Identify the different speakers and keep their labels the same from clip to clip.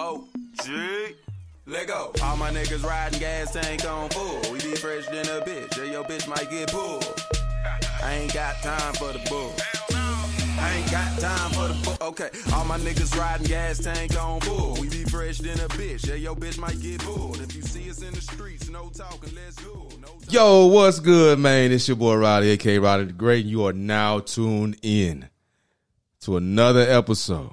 Speaker 1: OG. Let go. All my niggas riding gas tank on full. We be fresh than a bitch. Yeah, your bitch might get pulled. I ain't got time for the bull. I ain't got time for the bull. Okay, all my niggas riding gas tank on full. We be fresh than a bitch. Yeah, your bitch might get pulled. If you see us in the streets, no talking, let's go. No talking.
Speaker 2: Yo, what's good, man? It's your boy Roddy, aka Roddy the Great. and You are now tuned in to another episode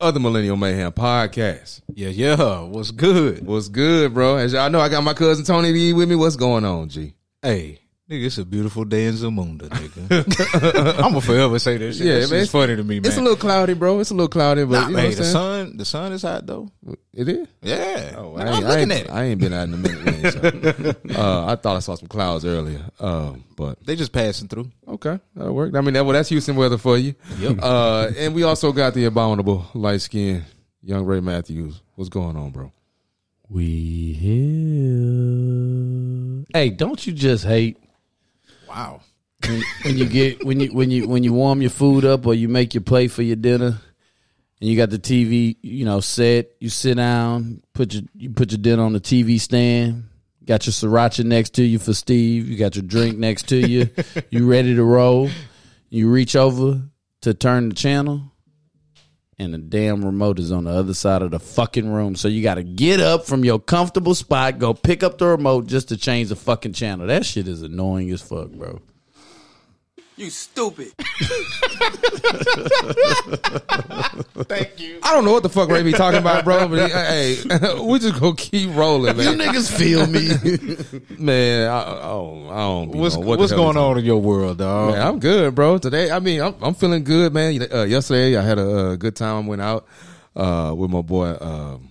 Speaker 2: of the Millennial Mayhem Podcast.
Speaker 3: Yeah, yeah. What's good?
Speaker 2: What's good, bro? As y'all know, I got my cousin Tony B with me. What's going on, G?
Speaker 3: Hey, nigga, it's a beautiful day in Zamunda, nigga. I'm gonna forever say this shit.
Speaker 2: Yeah,
Speaker 3: Yeah,
Speaker 2: man,
Speaker 3: man,
Speaker 2: it's-
Speaker 3: funny to me, man.
Speaker 2: It's a little cloudy, bro. It's a little cloudy, but
Speaker 3: Nah,
Speaker 2: you know
Speaker 3: hey,
Speaker 2: what
Speaker 3: the
Speaker 2: saying?
Speaker 3: sun, the sun is hot though.
Speaker 2: It is.
Speaker 3: Yeah,
Speaker 2: Oh,
Speaker 3: Man,
Speaker 2: I
Speaker 3: I'm
Speaker 2: ain't, I, ain't,
Speaker 3: at it.
Speaker 2: I ain't been out in a minute. Man, so. uh, I thought I saw some clouds earlier, um, but
Speaker 3: They just passing through.
Speaker 2: Okay, that worked. I mean, that, well, that's Houston weather for you.
Speaker 3: Yep.
Speaker 2: Uh, and we also got the abominable light skinned young Ray Matthews. What's going on, bro?
Speaker 4: We here. Hey, don't you just hate
Speaker 3: Wow.
Speaker 4: when, when you get when you when you when you warm your food up or you make your plate for your dinner and you got the TV, you know, set, you sit down, put your you put your dinner on the TV stand, got your sriracha next to you for Steve, you got your drink next to you, you ready to roll. You reach over to turn the channel and the damn remote is on the other side of the fucking room. So you got to get up from your comfortable spot, go pick up the remote just to change the fucking channel. That shit is annoying as fuck, bro.
Speaker 1: You stupid. Thank you.
Speaker 2: I don't know what the fuck Ray be talking about, bro. But hey, we just gonna keep rolling,
Speaker 4: You niggas feel me.
Speaker 2: man, I, I don't, I don't
Speaker 3: What's
Speaker 2: what
Speaker 3: what's going on in your world, dog?
Speaker 2: Man, I'm good, bro. Today, I mean, I'm, I'm feeling good, man. Uh, yesterday, I had a, uh good time. Went out uh, with my boy. Um,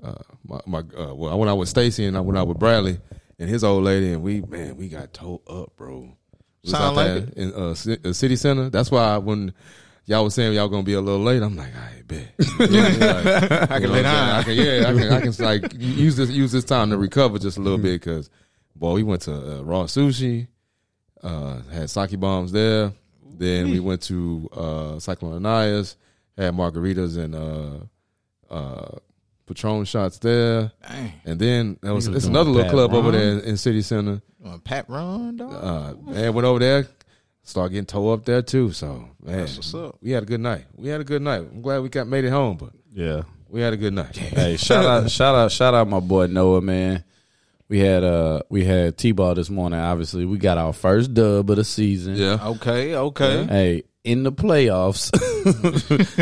Speaker 2: uh, my, my uh, well, I went out with Stacy and I went out with Bradley and his old lady, and we man, we got towed up, bro. Was
Speaker 3: Sound like
Speaker 2: there in uh, ci- uh, city center. That's why when y'all was saying y'all gonna be a little late, I'm like, I bet. I
Speaker 3: can lay down.
Speaker 2: I can, yeah, I can, I can like use this use this time to recover just a little bit because, boy, we went to uh, RA Sushi, uh, had sake bombs there. Then we went to uh, Cyclone Anaya's, had margaritas and uh, uh, Patron shots there.
Speaker 3: Dang.
Speaker 2: And then there was
Speaker 4: Niggas
Speaker 2: it's
Speaker 4: doing
Speaker 2: another little
Speaker 4: Pat
Speaker 2: club over there in, in City Center.
Speaker 3: Uh, Pat Run, dog.
Speaker 2: Uh, and went over there, started getting towed up there too. So man,
Speaker 3: That's what's up.
Speaker 2: we had a good night. We had a good night. I'm glad we got made it home, but
Speaker 4: yeah.
Speaker 2: we had a good night.
Speaker 4: Hey, shout out, shout out, shout out, my boy Noah, man. We had uh we had T ball this morning. Obviously, we got our first dub of the season.
Speaker 2: Yeah.
Speaker 3: okay, okay.
Speaker 4: Hey, in the playoffs.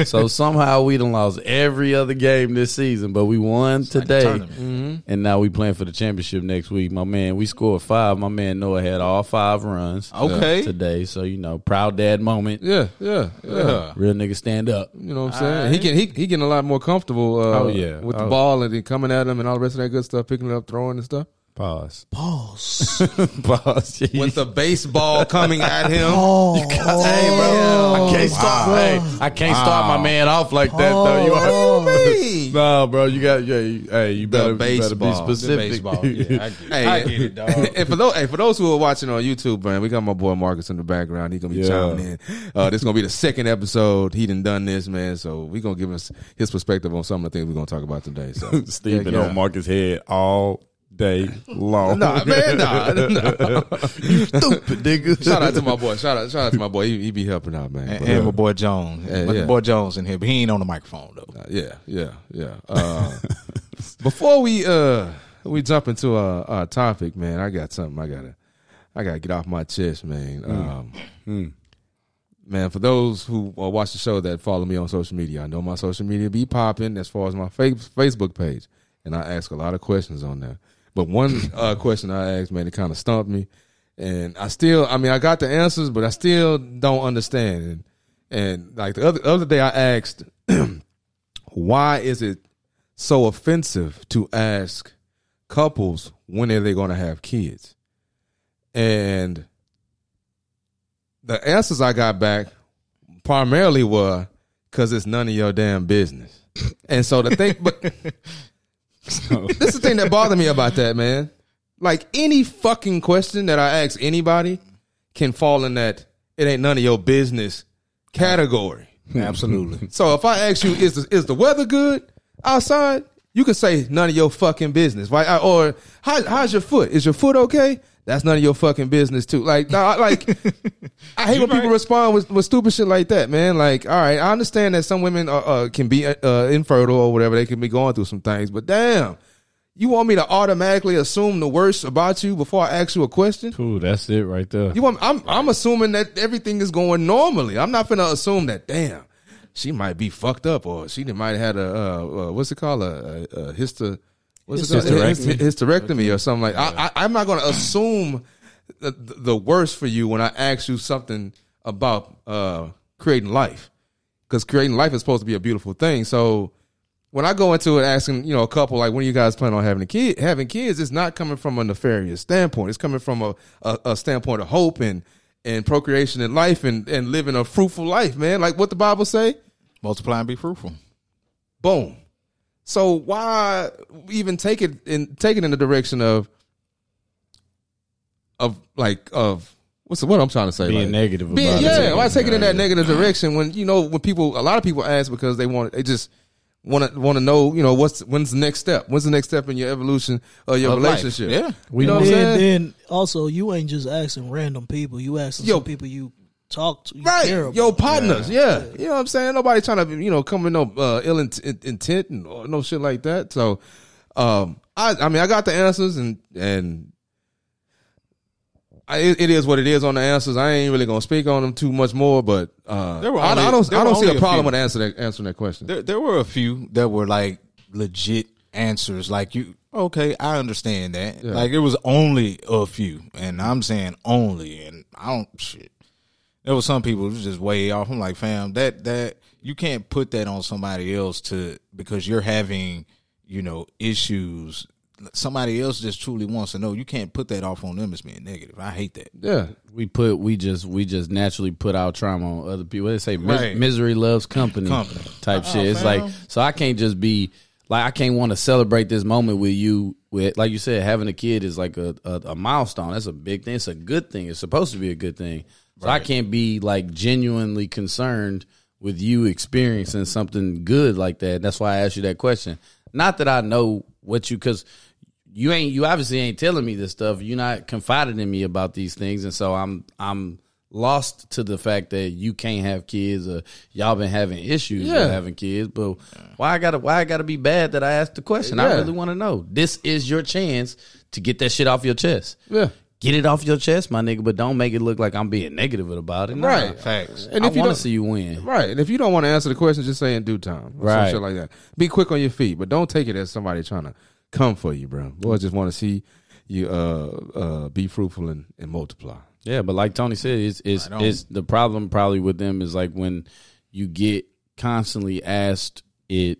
Speaker 4: so somehow we done lost every other game this season, but we won today.
Speaker 3: tournament.
Speaker 4: And now we playing for the championship next week. My man, we scored five. My man Noah had all five runs
Speaker 3: Okay.
Speaker 4: today. So, you know, proud dad moment.
Speaker 2: Yeah, yeah, yeah.
Speaker 4: Real nigga stand up.
Speaker 2: You know what I'm saying? He can he he getting a lot more comfortable. Uh,
Speaker 4: Oh, yeah.
Speaker 2: with the
Speaker 4: Oh.
Speaker 2: ball and then coming at him and all the rest of that good stuff, picking it up, throwing and stuff.
Speaker 4: Pause.
Speaker 3: Pause.
Speaker 4: Pause.
Speaker 2: With the baseball coming at him.
Speaker 4: Hey, bro. I can't start. Hey, I can't start my man off like that though. You are, no, bro. You got. Yeah. You, hey, you better, you better be
Speaker 2: baseball. The
Speaker 4: specific.
Speaker 3: Baseball. Yeah, I get it.
Speaker 2: Hey,
Speaker 3: I get it, dog.
Speaker 2: and for those, hey, for those who are watching on YouTube, man, we got my boy Marcus in the background. He's gonna be
Speaker 4: Yeah.
Speaker 2: chiming in. Uh, this is gonna be the second episode. He done done this, man. So we gonna give us his perspective on some of the things we're gonna talk about today. So
Speaker 4: Steve been
Speaker 2: Yeah, yeah.
Speaker 4: on Marcus' head all day long.
Speaker 2: Nah, man, nah, nah.
Speaker 4: stupid nigga.
Speaker 2: Shout out to my boy. Shout out, shout out to my boy. He, he be helping out, man.
Speaker 3: And,
Speaker 2: But,
Speaker 3: and my boy Jones.
Speaker 2: Yeah,
Speaker 3: my
Speaker 2: yeah.
Speaker 3: boy Jones in here, but he ain't on the microphone though.
Speaker 2: Uh, yeah, yeah, yeah. Uh, before we uh we jump into our, our topic, man, I got something I gotta I gotta get off my chest, man. Um, Man, for those who uh, watch the show that follow me on social media, I know my social media be popping as far as my Facebook page, and I ask a lot of questions on there. But one uh, question I asked, man, it kind of stumped me, and I still, I mean, I got the answers, but I still don't understand. And, and like the other other day, I asked, why is it so offensive to ask couples when are they going to have kids? And the answers I got back primarily were because it's none of your damn business. And so the thing, but this is the thing that bothered me about that, man. Like any fucking question that I ask anybody can fall in that it ain't none of your business category.
Speaker 3: Absolutely.
Speaker 2: So if I ask you, is the, is the weather good? Outside, you can say none of your fucking business, right? Or how, how's your foot? Is your foot okay? That's none of your fucking business too. Like, nah, like I hate when people respond with, with stupid shit like that, man. Like, all right, I understand that some women uh, uh, can be uh, infertile or whatever; they can be going through some things. But damn, you want me to automatically assume the worst about you before I ask you a question?
Speaker 4: Ooh, that's it right there.
Speaker 2: You want? I'm I'm assuming that everything is going normally. I'm not gonna assume that. Damn, she might be fucked up, or she might have had a uh, uh, what's it called a, a, a what's it called
Speaker 4: Hysterectomy.
Speaker 2: hysterectomy or something like. I, I, I'm not gonna assume the, the worst for you when I ask you something about uh, creating life, because creating life is supposed to be a beautiful thing. So when I go into it asking, you know, a couple like, when you guys plan on having a kid, having kids, it's not coming from a nefarious standpoint. It's coming from a, a, a standpoint of hope and and procreation in life and and living a fruitful life, man. Like what the Bible say.
Speaker 3: Multiply and be fruitful.
Speaker 2: Boom. So why even take it in take it in the direction of of like of what's the, what I'm trying to say?
Speaker 4: Being
Speaker 2: like,
Speaker 4: negative
Speaker 2: being,
Speaker 4: about it.
Speaker 2: yeah, why take it in that negative direction when you know when people a lot of people ask because they want they just want to want to know you know what's when's the next step when's the next step in your evolution or your
Speaker 3: Of life.
Speaker 2: relationship
Speaker 3: Yeah.
Speaker 2: you know what I'm
Speaker 5: then,
Speaker 2: saying
Speaker 5: then also you ain't just asking random people. You asking
Speaker 2: Yo.
Speaker 5: some people you talk to, you care
Speaker 2: right
Speaker 5: about.
Speaker 2: your partners yeah. you know what I'm saying nobody trying to you know come with no uh, ill int- intent and or no shit like that so um I I mean I got the answers and and I, it, it is what it is on the answers. I ain't really gonna speak on them too much more, but uh,
Speaker 3: There were
Speaker 2: I,
Speaker 3: only-
Speaker 2: I don't
Speaker 3: there
Speaker 2: I don't see a
Speaker 3: a
Speaker 2: problem
Speaker 3: few.
Speaker 2: with answer that, answering that question.
Speaker 3: There, there were a few that were like legit answers. Like you, okay, I understand that.
Speaker 2: Yeah.
Speaker 3: Like it was only a few, and I'm saying only, and I don't shit. There was some people who just way off. I'm like, fam, that that you can't put that on somebody else to because you're having, you know, issues. Somebody else just truly wants to know. You can't put that off on them as being negative. I hate that.
Speaker 2: yeah,
Speaker 4: we put we just we just naturally put our trauma on other people. They say, mis-
Speaker 3: Right.
Speaker 4: misery loves company,
Speaker 3: Company.
Speaker 4: type
Speaker 3: Uh-uh,
Speaker 4: shit. It's
Speaker 3: fam.
Speaker 4: like so I can't just be like I can't want to celebrate this moment with you. With like you said, having a kid is like a, a a milestone. That's a big thing. It's a good thing. It's supposed to be a good thing. So I can't be like genuinely concerned with you experiencing something good like that. That's why I asked you that question. Not that I know what you because you ain't you obviously ain't telling me this stuff. You're not confiding in me about these things, and so I'm I'm lost to the fact that you can't have kids or y'all been having issues
Speaker 2: Yeah.
Speaker 4: with having kids. But why I gotta why I gotta be bad that I asked the question? I really want to know. This is your chance to get that shit off your chest.
Speaker 2: yeah,
Speaker 4: Get it off your chest, my nigga, but don't make it look like I'm being negative about it. Nah.
Speaker 2: Right.
Speaker 3: Facts.
Speaker 2: and
Speaker 4: I
Speaker 2: if you
Speaker 4: want
Speaker 2: don't
Speaker 4: to see you win.
Speaker 2: Right. And if you don't want to answer the question, just say in due time. Or
Speaker 4: Right.
Speaker 2: Some shit like that. Be quick on your feet, but don't take it as somebody trying to come for you, bro. Boy, I just want to see you uh uh be fruitful and, and multiply.
Speaker 4: Yeah, but like Tony said, it's it's, it's the problem probably with them is like when you get constantly asked it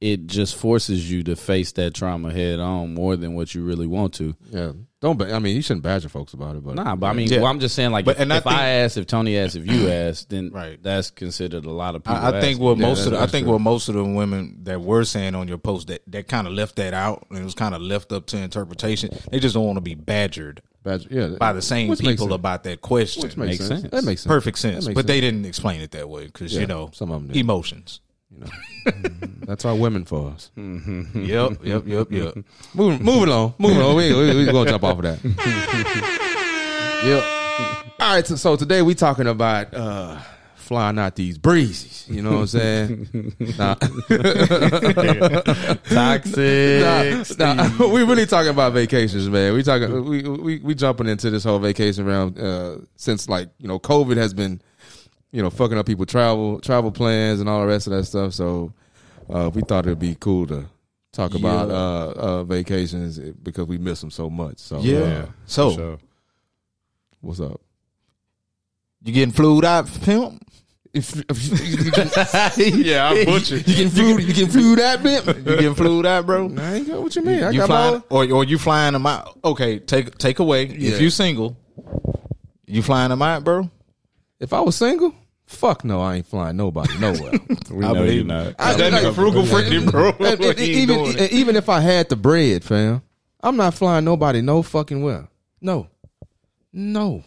Speaker 4: it just forces you to face that trauma head on more than what you really want to.
Speaker 2: Yeah. Don't ba- I mean you shouldn't badger folks about it, but
Speaker 4: Nah, but I mean,
Speaker 3: Yeah.
Speaker 4: well, I'm just saying, like,
Speaker 3: But-
Speaker 4: if,
Speaker 3: and I
Speaker 4: if I
Speaker 3: think-
Speaker 4: ask, if Tony asks, if you ask, then
Speaker 3: Right.
Speaker 4: that's considered a lot of people.
Speaker 3: I, I think what
Speaker 2: Yeah,
Speaker 3: most of the, I think
Speaker 2: true.
Speaker 3: what most of the women that were saying on your post that that kind of left that out and it was kind of left up to interpretation. They just don't want to be badgered
Speaker 2: badger yeah.
Speaker 3: by the same
Speaker 2: Which
Speaker 3: people about that question.
Speaker 2: Which makes,
Speaker 4: Makes
Speaker 2: sense.
Speaker 4: sense.
Speaker 2: That makes sense.
Speaker 3: Perfect sense,
Speaker 2: That makes
Speaker 3: but they didn't explain it that way because
Speaker 2: Yeah,
Speaker 3: you know
Speaker 2: some of them did.
Speaker 3: emotions.
Speaker 2: That's our women for us.
Speaker 3: yep, yep, yep, yep.
Speaker 2: Moving moving on. Moving on. We we, we gonna jump off of that. yep. All right, so, so today we talking about uh flying out these breezes. You know what I'm saying? nah.
Speaker 4: toxic.
Speaker 2: Nah, nah, we really talking about vacations, man. We talking we we we jumping into this whole vacation round uh, since like you know COVID has been you know fucking up people travel travel plans and all the rest of that stuff. So uh, we thought it'd be cool to talk about uh, uh, vacations because we miss them so much. So
Speaker 3: Yeah.
Speaker 2: uh,
Speaker 3: So
Speaker 4: Sure.
Speaker 2: what's up?
Speaker 3: you getting flued out, pimp?
Speaker 2: If, if you,
Speaker 3: yeah, I butchered.
Speaker 2: you can flew you can flew that bit.
Speaker 3: You getting flued out, bro?
Speaker 2: I ain't got what you mean. I
Speaker 3: you
Speaker 2: got
Speaker 3: flying, or or you flying them out? Okay, take take away.
Speaker 2: Yeah.
Speaker 3: If you single, you flying them out, bro?
Speaker 2: if I was single, fuck no, I ain't flying nobody nowhere.
Speaker 4: We
Speaker 3: I
Speaker 4: know
Speaker 3: believe
Speaker 4: you're not.
Speaker 2: I-
Speaker 3: that
Speaker 2: like-
Speaker 3: nigga frugal freaking, bro.
Speaker 2: And- and even
Speaker 3: doing
Speaker 2: and even if I had the bread, fam, I'm not flying nobody no fucking well. No, no.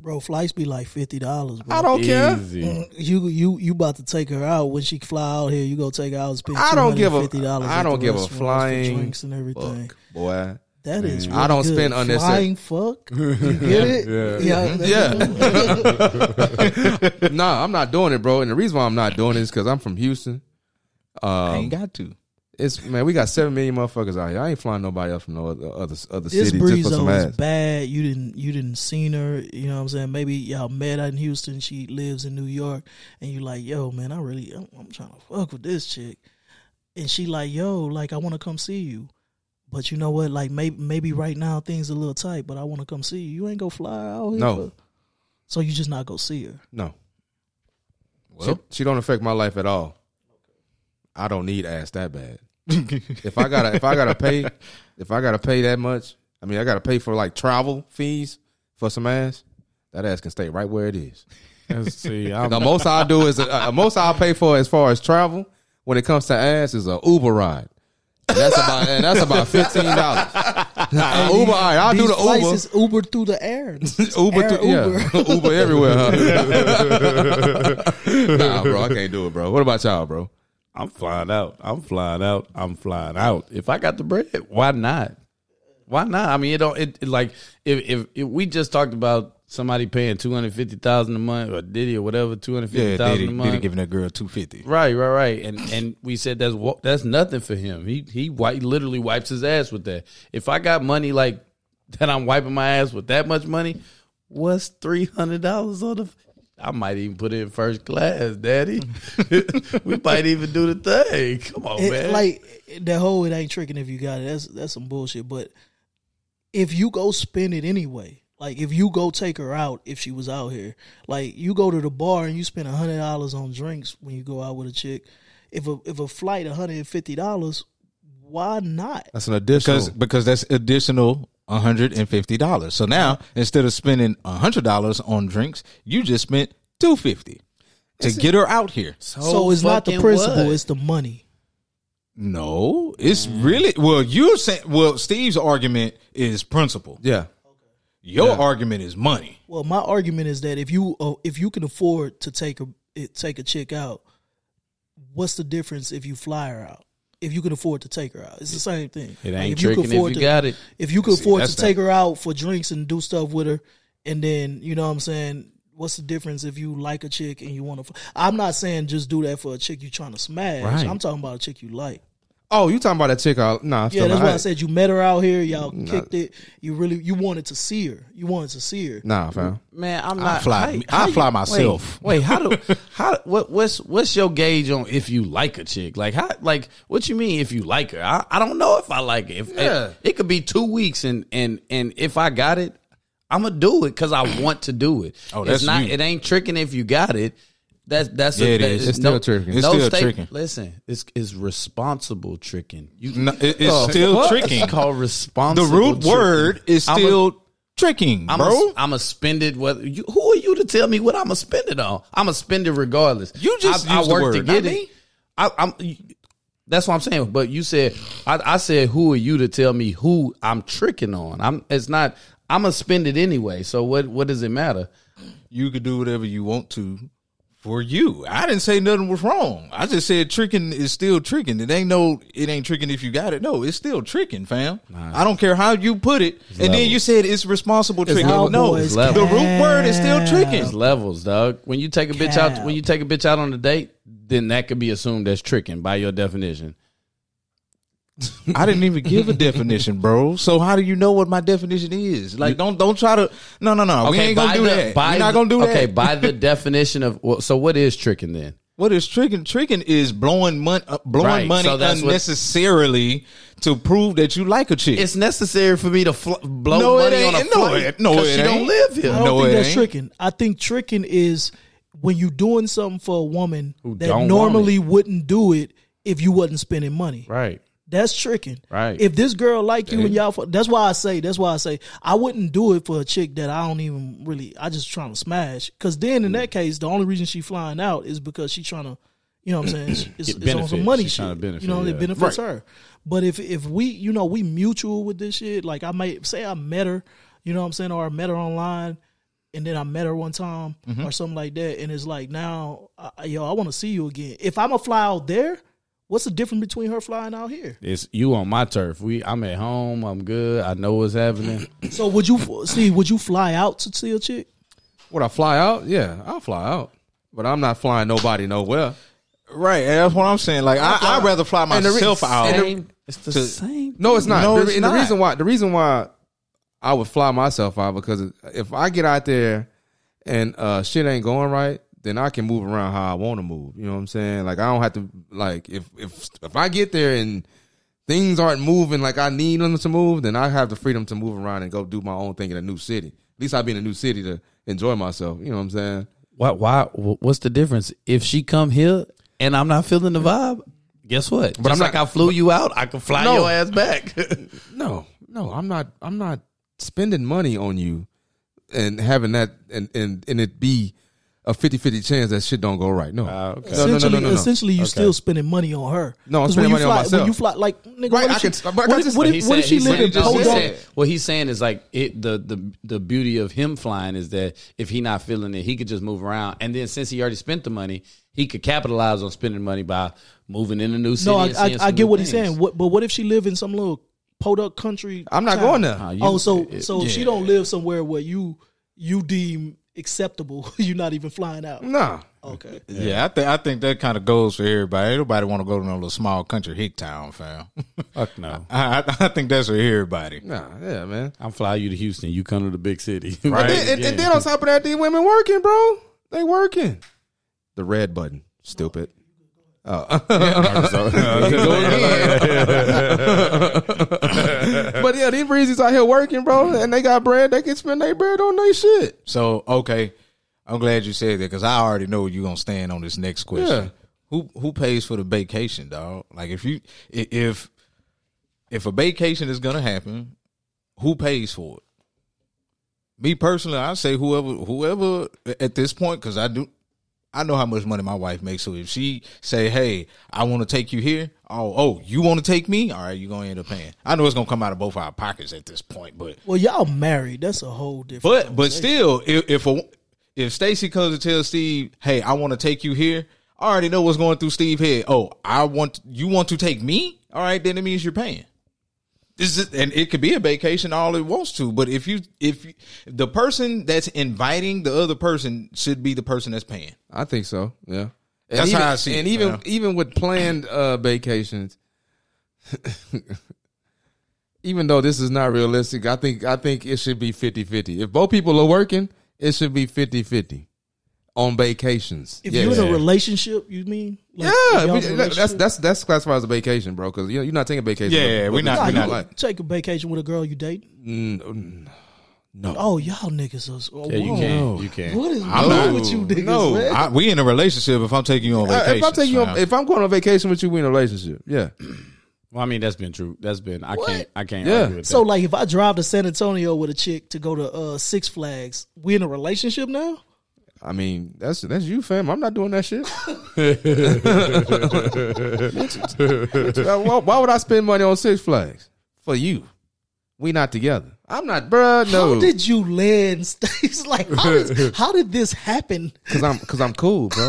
Speaker 5: Bro, flights be like fifty dollars. Bro.
Speaker 2: I don't care.
Speaker 4: Mm,
Speaker 5: you you you about to take her out when she fly out here? You go take her out and spend.
Speaker 2: I don't give a-
Speaker 5: fifty dollars.
Speaker 2: I don't give a
Speaker 5: for
Speaker 2: flying
Speaker 5: drinks and everything.
Speaker 2: Fuck, boy.
Speaker 5: That is.
Speaker 2: I don't
Speaker 5: really
Speaker 2: spend
Speaker 5: good.
Speaker 2: unnecessary-
Speaker 5: Flying fuck. You get it? Yeah.
Speaker 2: Yeah. no, I'm not doing it, bro. And the reason why I'm not doing it is because I'm from Houston.
Speaker 3: I
Speaker 2: Um,
Speaker 3: ain't got to.
Speaker 2: it's man, we got seven million motherfuckers out here. I ain't flying nobody else from no other other, other
Speaker 5: This
Speaker 2: city just for some ass.
Speaker 5: is bad. You didn't you didn't seen her. You know what I'm saying? Maybe y'all met out in Houston. She lives in New York, and you like, yo, man, I really I'm, I'm trying to fuck with this chick, and she like, yo, like I want to come see you, but you know what? Like maybe maybe right now things a little tight, but I want to come see you. You ain't go fly out here.
Speaker 2: No.
Speaker 5: for- so you just not go see her.
Speaker 2: No,
Speaker 3: Well,
Speaker 2: she, she don't affect my life at all. I don't need ass that bad. if I gotta if I gotta pay if I gotta pay that much, I mean I gotta pay for like travel fees for some ass. That ass can stay right where it is.
Speaker 4: Let's see. I'm,
Speaker 2: The most I'll do is uh, most I'll pay for as far as travel when it comes to ass is a Uber ride. And that's about and that's about fifteen dollars. Uber, all right, I'll do
Speaker 5: These
Speaker 2: the
Speaker 5: flights
Speaker 2: Uber.
Speaker 5: is Uber through the air.
Speaker 2: Uber,
Speaker 5: Air
Speaker 2: to, yeah, Uber everywhere. Huh? nah, bro, I can't do it, bro. What about y'all, bro?
Speaker 4: I'm flying out. I'm flying out. I'm flying out. If I got the bread, why not? Why not? I mean, it don't. It, it like if, if if we just talked about somebody paying two hundred fifty thousand a month or Diddy or whatever two hundred fifty thousand
Speaker 3: yeah,
Speaker 4: a month.
Speaker 3: Diddy giving that girl two fifty.
Speaker 4: Right, right, right, and and we said that's that's nothing for him. He he wi- literally wipes his ass with that. If I got money like that, I'm wiping my ass with that much money. What's three hundred dollars on the? I might even put it in first class, Daddy. we might even do the thing. Come on,
Speaker 5: It-
Speaker 4: man.
Speaker 5: like that whole it ain't tricking if you got it. That's that's some bullshit. But if you go spend it anyway, like if you go take her out, if she was out here, like you go to the bar and you spend a hundred dollars on drinks when you go out with a chick. If a if a flight one hundred and fifty dollars, why not?
Speaker 2: That's an additional.
Speaker 3: Because because that's additional hundred and fifty dollars. So now instead of spending hundred dollars on drinks, you just spent two fifty to get her out here.
Speaker 5: So, it's not the principle;
Speaker 4: what?
Speaker 5: it's the money.
Speaker 3: No, it's really well. You're saying well. Steve's argument is principle.
Speaker 2: yeah,
Speaker 3: Your
Speaker 2: Yeah.
Speaker 3: argument is money.
Speaker 5: Well, my argument is that if you uh, if you can afford to take a it- take a chick out, what's the difference if you fly her out? If you can afford to take her out, it's the same thing.
Speaker 4: It
Speaker 5: Like,
Speaker 4: ain't
Speaker 5: if you can
Speaker 4: tricking if
Speaker 5: afford
Speaker 4: you
Speaker 5: to-
Speaker 4: got it.
Speaker 5: If you can
Speaker 3: See,
Speaker 5: afford to take her out for drinks and do stuff with her, and then you know what I'm saying, what's the difference if you like a chick and you want to? I'm not saying just do that for a chick you trying to smash.
Speaker 4: Right.
Speaker 5: I'm talking about a chick you like.
Speaker 2: Oh, you talking about that chick? Out? Nah,
Speaker 5: Yeah, that's
Speaker 2: like-
Speaker 5: why I said you met her out here. Y'all kicked it. You really you wanted to see her. You wanted to see her.
Speaker 2: Nah, fam.
Speaker 4: Man, I'm
Speaker 3: I
Speaker 4: not.
Speaker 3: fly-
Speaker 4: how-
Speaker 3: I fly
Speaker 4: you-
Speaker 3: myself.
Speaker 4: Wait, wait, how do how what what's what's your gauge on if you like a chick? Like how like what you mean if you like her? I, I don't know if I like it. If,
Speaker 2: Yeah.
Speaker 4: it, it could be two weeks and and and if I got it, I'm gonna do it because I want to do it.
Speaker 3: Oh,
Speaker 4: it's
Speaker 3: that's
Speaker 4: not.
Speaker 3: you.
Speaker 4: It ain't tricking if you got it. That's that's
Speaker 3: Yeah,
Speaker 4: a,
Speaker 3: it
Speaker 4: that
Speaker 3: is.
Speaker 2: It's still tricking.
Speaker 3: It's
Speaker 4: no
Speaker 3: still
Speaker 4: state-
Speaker 3: tricking.
Speaker 4: Listen, it's is responsible tricking. You
Speaker 3: No, it- it's
Speaker 4: Oh,
Speaker 3: still
Speaker 4: what?
Speaker 3: tricking.
Speaker 4: It's called responsible.
Speaker 3: The root
Speaker 4: tricking.
Speaker 3: word is
Speaker 4: I'm a-
Speaker 3: still tricking,
Speaker 4: I'm
Speaker 3: bro.
Speaker 4: I'm a spend it. Whether you, who are you to tell me what I'm a spend it on? I'm a spend it regardless.
Speaker 3: You just
Speaker 4: I, I work
Speaker 3: word,
Speaker 4: to get
Speaker 3: me.
Speaker 4: it. I, I'm. That's what I'm saying. But you said I, I said who are you to tell me who I'm tricking on? I'm. It's not. I'm gonna spend it anyway. So what? What does it matter?
Speaker 3: you could do whatever you want to for you. I didn't say nothing was wrong. I just said tricking is still tricking. It ain't no, it ain't tricking if you got it. No, it's still tricking, fam. I don't care how you put it. and then you said it's responsible tricking.
Speaker 5: levels.
Speaker 3: No,
Speaker 5: It's
Speaker 3: the root word is still
Speaker 4: It's
Speaker 3: tricking.
Speaker 4: levels, dog. When you take a bitch out, when you take a bitch out on a date, then that could be assumed as tricking by your definition.
Speaker 3: I didn't even give a definition, bro. So how do you know what my definition is? Like, don't don't try to. No, no, no. we ain't gonna do
Speaker 4: the-
Speaker 3: that.
Speaker 4: by
Speaker 3: We're not
Speaker 4: the-
Speaker 3: gonna do
Speaker 4: Okay,
Speaker 3: that.
Speaker 4: by the definition of well, so what is tricking then?
Speaker 3: What is tricking? Tricking is blowing money, uh, blowing
Speaker 4: Right,
Speaker 3: money
Speaker 4: so that's what-
Speaker 3: unnecessarily to prove that you like a chick.
Speaker 4: It's necessary for me to fl- blow
Speaker 3: No, it
Speaker 4: money on a
Speaker 3: ain't. No,
Speaker 4: flight
Speaker 3: it- no,
Speaker 4: 'cause
Speaker 3: it
Speaker 4: she don't live here.
Speaker 5: I don't
Speaker 3: No,
Speaker 5: think
Speaker 3: it
Speaker 5: that's
Speaker 3: ain't.
Speaker 5: tricking. I think tricking is when you doing something for a woman
Speaker 4: Who
Speaker 5: that normally wouldn't do it if you wasn't spending money.
Speaker 4: Right.
Speaker 5: That's tricking.
Speaker 4: Right.
Speaker 5: If this girl like you and y'all, that's why I say. That's why I say I wouldn't do it for a chick that I don't even really. I just trying to smash. Because then in that case, the only reason she flying out is because she trying to, you know, what I'm saying, it's, it's, on some money
Speaker 4: She's
Speaker 5: shit.
Speaker 4: benefit,
Speaker 5: you know,
Speaker 4: yeah.
Speaker 5: it benefits her. But if if we, you know, we mutual with this shit. Like I might say I met her, you know, what I'm saying, or I met her online. and then I met her one time
Speaker 3: Mm-hmm.
Speaker 5: or something like that, and it's like now, I, yo, I want to see you again. If I'm a fly out there, what's the difference between her flying out here?
Speaker 4: It's you on my turf. We I'm at home. I'm good. I know what's happening.
Speaker 5: So would you see? Would you fly out to see a chick?
Speaker 2: Would I fly out? Yeah, I'll fly out. But I'm not flying nobody nowhere.
Speaker 3: Right, and that's what I'm saying. Like I, I'd rather fly
Speaker 2: And re-
Speaker 3: myself out.
Speaker 2: and the-
Speaker 4: Same. It's the
Speaker 3: to-
Speaker 4: same.
Speaker 2: No, it's not.
Speaker 3: No,
Speaker 2: the,
Speaker 3: it's
Speaker 2: and the reason why the reason why I would fly myself out because if I get out there and uh, shit ain't going right, then I can move around how I want to move. You know what I'm saying? Like I don't have to like if if if I get there and things aren't moving like I need them to move, then I have the freedom to move around and go do my own thing in a new city. At least I'll be in a new city to enjoy myself. You know what I'm saying?
Speaker 4: Why? Why? What's the difference? If she come here and I'm not feeling the vibe, guess what? But
Speaker 2: I'm
Speaker 4: I'm
Speaker 2: not-
Speaker 4: like I flew you out. I can fly
Speaker 2: No.
Speaker 4: your ass back.
Speaker 2: No, no, I'm not. I'm not spending money on you and having that and and and it be a 50-50 chance that shit don't go right. No,
Speaker 4: Ah, okay.
Speaker 2: no, no, no,
Speaker 5: essentially,
Speaker 2: no, no, no.
Speaker 5: essentially, you still spending money on her.
Speaker 2: No, I'm
Speaker 5: 'Cause
Speaker 2: spending
Speaker 5: when you
Speaker 2: money on
Speaker 5: fly, When
Speaker 2: myself.
Speaker 5: you fly, like nigga,
Speaker 2: Right,
Speaker 5: what
Speaker 2: I
Speaker 5: if
Speaker 2: can-
Speaker 5: she,
Speaker 2: but
Speaker 5: what
Speaker 2: I
Speaker 5: if,
Speaker 2: just-
Speaker 5: what if, what if she live in Podunk?
Speaker 4: What he's saying is like it. The the the beauty of him flying is that if he not feeling it, he could just move around. And then since he already spent the money, he could capitalize on spending money by moving in a new city.
Speaker 5: No, I,
Speaker 4: and
Speaker 5: I, I
Speaker 4: some
Speaker 5: get
Speaker 4: new
Speaker 5: what he's saying. What, but what if she live in some little podunk country?
Speaker 2: I'm not
Speaker 5: town?
Speaker 2: going there.
Speaker 4: Uh, you-
Speaker 5: oh, so
Speaker 4: it-
Speaker 5: so she don't live somewhere where you you deem acceptable. You're not even flying out.
Speaker 2: Nah,
Speaker 5: Okay.
Speaker 3: Yeah, I think I think that kind of goes for everybody. Nobody want to go to no little small country hick town, fam.
Speaker 4: Fuck no.
Speaker 3: I, I think that's for everybody.
Speaker 2: nah, yeah, man.
Speaker 4: I'm fly you to Houston. You come to the big city.
Speaker 2: And then, and, and then on top of that, these women working, bro. They working. The red button, stupid. Oh. but yeah, these breezes out here working, bro, and they got bread. They can spend their bread on their shit.
Speaker 3: So okay, I'm glad you said that because I already know you're gonna stand on this next question.
Speaker 2: Yeah.
Speaker 3: Who who pays for the vacation, dog? Like if you if if a vacation is gonna happen, who pays for it? Me personally, I say whoever whoever at this point because I do. I know how much money my wife makes. So if she say, "Hey, I want to take you here," oh, oh, you want to take me? All right, you're gonna end up paying. I know it's gonna come out of both our pockets at this point, but
Speaker 5: Well, y'all married. That's a whole different.
Speaker 3: but but still, if if, a, if Stacy comes and tells Steve, "Hey, I want to take you here," I already know what's going through Steve's head. Oh, I want you want to take me? All right, then it means you're paying. This is, and it could be a vacation all it wants to, but if you if you, the person that's inviting the other person should be the person that's paying.
Speaker 2: I think so. Yeah, and
Speaker 3: That's
Speaker 2: even,
Speaker 3: how I see
Speaker 2: And
Speaker 3: it,
Speaker 2: even
Speaker 3: man.
Speaker 2: even with planned uh, vacations, even though this is not realistic, I think I think it should be 50-50. If both people are working, it should be 50-50 on vacations.
Speaker 5: if
Speaker 2: Yeah.
Speaker 5: you're in a relationship, you mean? Like,
Speaker 2: yeah, we- that's that's that's classified as a vacation, bro. Because you're, you're not taking a vacation.
Speaker 3: Yeah,
Speaker 2: with- we're
Speaker 3: not-
Speaker 5: Nah,
Speaker 3: we
Speaker 5: you
Speaker 3: not-
Speaker 2: like
Speaker 5: take a vacation with a girl you date.
Speaker 2: mm, no.
Speaker 5: Oh, y'all niggas are. Oh,
Speaker 4: Yeah, you
Speaker 5: whoa.
Speaker 4: can. You can.
Speaker 5: What is
Speaker 3: I'm
Speaker 5: wrong
Speaker 3: not-
Speaker 5: with you niggas,
Speaker 2: no,
Speaker 5: man?
Speaker 3: I, we in a relationship. If I'm taking you on vacation,
Speaker 2: If I'm taking you, on, if I'm going on vacation with you, we in a relationship. Yeah,
Speaker 4: Well, I mean, that's been true. That's been. I can't. I can't
Speaker 2: Yeah.
Speaker 4: argue with
Speaker 5: so, like, if I drive to San Antonio with a chick to go to uh, Six Flags, we in a relationship now?
Speaker 2: I mean that's that's you, fam. I'm not doing that shit. Why, why would I spend money on Six Flags for you? We not together. I'm not, bro. No,
Speaker 5: How did you land? It's like, how did, how did this happen?
Speaker 2: Cause I'm, cause I'm cool, bro.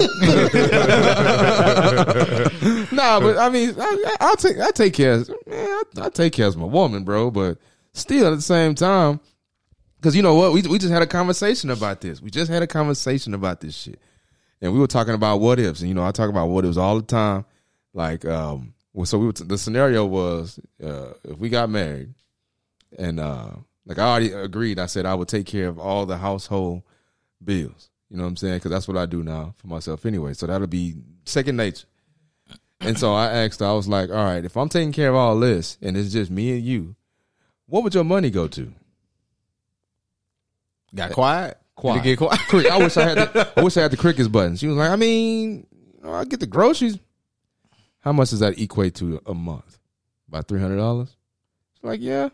Speaker 2: nah, but I mean, I, I'll take, I take care, of, man, I, I take care of my woman, bro. But still, at the same time, cause you know what, we we just had a conversation about this. We just had a conversation about this shit, and we were talking about what ifs, and you know, I talk about what ifs all the time. Like, um, well, so we were, the scenario was uh, if we got married, and uh, like I already agreed, I said I would take care of all the household bills. You know what I'm saying? Because that's what I do now for myself anyway. So that'll be second nature. And so I asked, I was like, all right, if I'm taking care of all this and it's just me and you, what would your money go to?
Speaker 3: Got quiet,
Speaker 2: Quiet.
Speaker 3: Get quiet.
Speaker 2: I wish I had the, I wish I had the crickets button. She was like, I mean, I get the groceries. How much does that equate to a month? About three hundred dollars. She's like, yeah.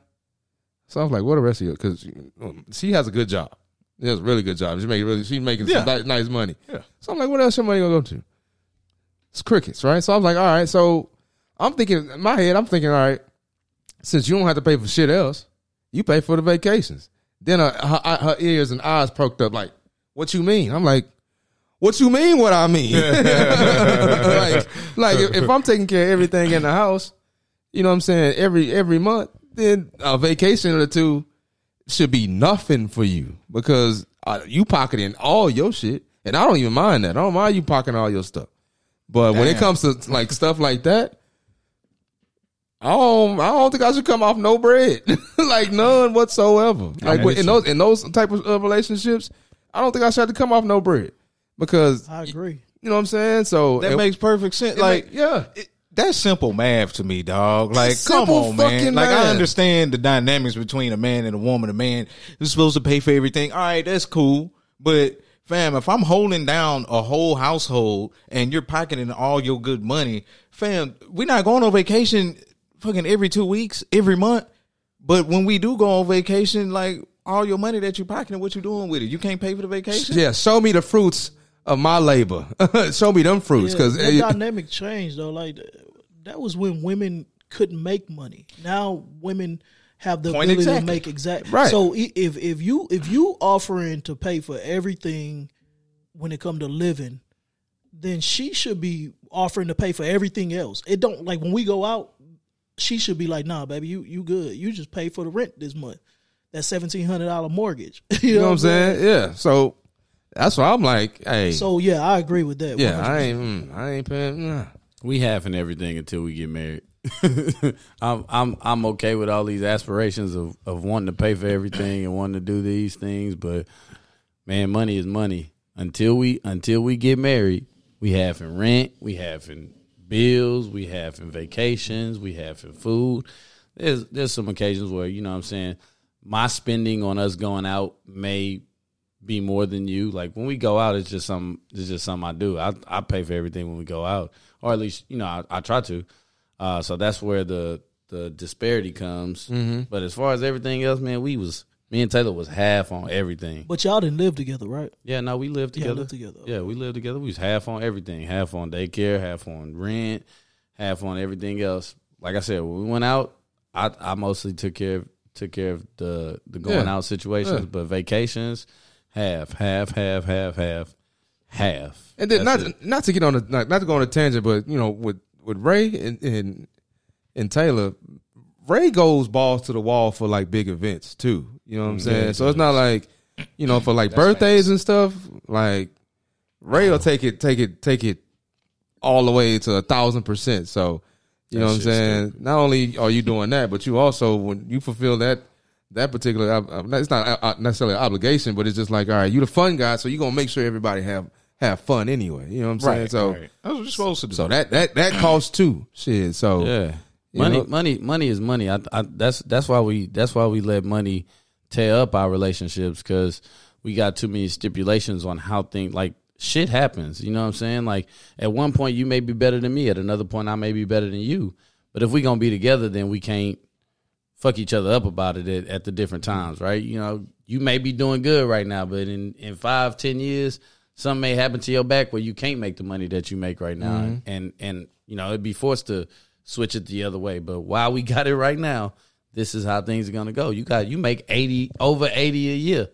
Speaker 2: So I was like, what the rest of you? Because um, she has a good job. She has a really good job. She making really, she's making some
Speaker 3: Yeah.
Speaker 2: ni- nice money.
Speaker 3: Yeah.
Speaker 2: So I'm like, what else your money gonna go to? It's crickets, right? So I was like, all right. So I'm thinking in my head, I'm thinking, all right, since you don't have to pay for shit else, you pay for the vacations. Then her, her, her ears and eyes perked up like, "What you mean?" I'm like, "What you mean? What I mean?" like, like if, if I'm taking care of everything in the house, you know what I'm saying every every month, then a vacation or two should be nothing for you because uh, you pocketing all your shit, and I don't even mind that. I don't mind you pocketing all your stuff. But when it comes to like stuff like that, I don't, I don't think I should come off no bread, like none whatsoever. Like
Speaker 3: with
Speaker 2: in those in those type of uh, relationships, I don't think I should have to come off no bread because
Speaker 5: I agree.
Speaker 2: you know what I'm saying. So
Speaker 3: That
Speaker 2: it-
Speaker 3: makes perfect sense.
Speaker 2: it
Speaker 3: Like,
Speaker 2: make- yeah,
Speaker 3: it- that's simple math to me, dog. Like, come on, man.
Speaker 2: fucking
Speaker 3: Like,
Speaker 2: math.
Speaker 3: I understand the dynamics between a man and a woman. A man is supposed to pay for everything. All right, that's cool. But, fam, if I'm holding down a whole household and you're pocketing all your good money, fam, we're not going on vacation fucking every two weeks, every month. But when we do go on vacation, like, all your money that you're pocketing, what you doing with it? You can't pay for the vacation?
Speaker 2: yeah. Show me the fruits of my labor. show me them fruits
Speaker 5: Yeah,
Speaker 2: because
Speaker 5: that dynamic changed though. Like that was when women couldn't make money. Now women have the
Speaker 3: Point
Speaker 5: ability
Speaker 3: exactly.
Speaker 5: to make exact.
Speaker 2: Right.
Speaker 5: So if if you if you offering to pay for everything when it come to living, then she should be offering to pay for everything else. It don't like when we go out, she should be like, "Nah, baby, you you good. You just pay for the rent this month. That seventeen hundred dollar mortgage." you,
Speaker 2: you know what I'm saying? Yeah. So that's why I'm like, hey,
Speaker 5: So yeah, I agree with that.
Speaker 2: yeah,
Speaker 5: 100%.
Speaker 2: I ain't, mm, I ain't paying. Nah.
Speaker 4: We half and everything until we get married. I'm I'm I'm okay with all these aspirations of, of wanting to pay for everything and wanting to do these things, but man, money is money. Until we until we get married, we have in rent, we have in bills, we have in vacations, we have in food. There's there's some occasions where, you know what I'm saying, my spending on us going out may be more than you. Like when we go out, it's just some it's just something I do. I I pay for everything when we go out, or at least you know I, I try to. Uh, so that's where the the disparity comes. But as far as everything else, man, we was me and Taylor was half on everything.
Speaker 5: But y'all didn't live together, right?
Speaker 4: Yeah, no, we lived
Speaker 5: Yeah,
Speaker 4: together.
Speaker 5: lived together.
Speaker 4: Yeah, we lived together. We was half on everything, half on daycare, half on rent, half on everything else. Like I said, when we went out, I I mostly took care of took care of the the going
Speaker 2: Yeah.
Speaker 4: out situations,
Speaker 2: Yeah.
Speaker 4: but vacations, half, half, half, half, half, half.
Speaker 2: And then
Speaker 4: That's
Speaker 2: not
Speaker 4: it.
Speaker 2: not to get on a not, not to go on a tangent, but you know, with with Ray and and, and Taylor, Ray goes balls to the wall for like big events too. You know what I'm mm, saying? so it's not like you know for like birthdays and stuff. Like Ray will take it, take it, take it all the way to a thousand percent. So you know what I'm saying? Not only are you doing that, but you also when you fulfill that. That particular, it's not necessarily an obligation, but it's just like, all right, you the fun guy, so you are gonna make sure everybody have have fun anyway. You know what I'm saying?
Speaker 3: Right,
Speaker 2: so,
Speaker 3: right. That's what you're supposed to do.
Speaker 2: so that that that costs too. Shit. So
Speaker 4: Yeah, money,
Speaker 2: know?
Speaker 4: money, money is money. I, I, that's that's why we that's why we let money tear up our relationships because we got too many stipulations on how things like shit happens. You know what I'm saying? Like at one point you may be better than me, at another point I may be better than you. But if we gonna be together, then we can't fuck each other up about it at, at the different times, right? You know, you may be doing good right now, but in in five, ten years, something may happen to your back where you can't make the money that you make right now, mm-hmm. and and you know it'd be forced to switch it the other way. But while we got it right now, this is how things are gonna go. You got you make eighty over eighty a year.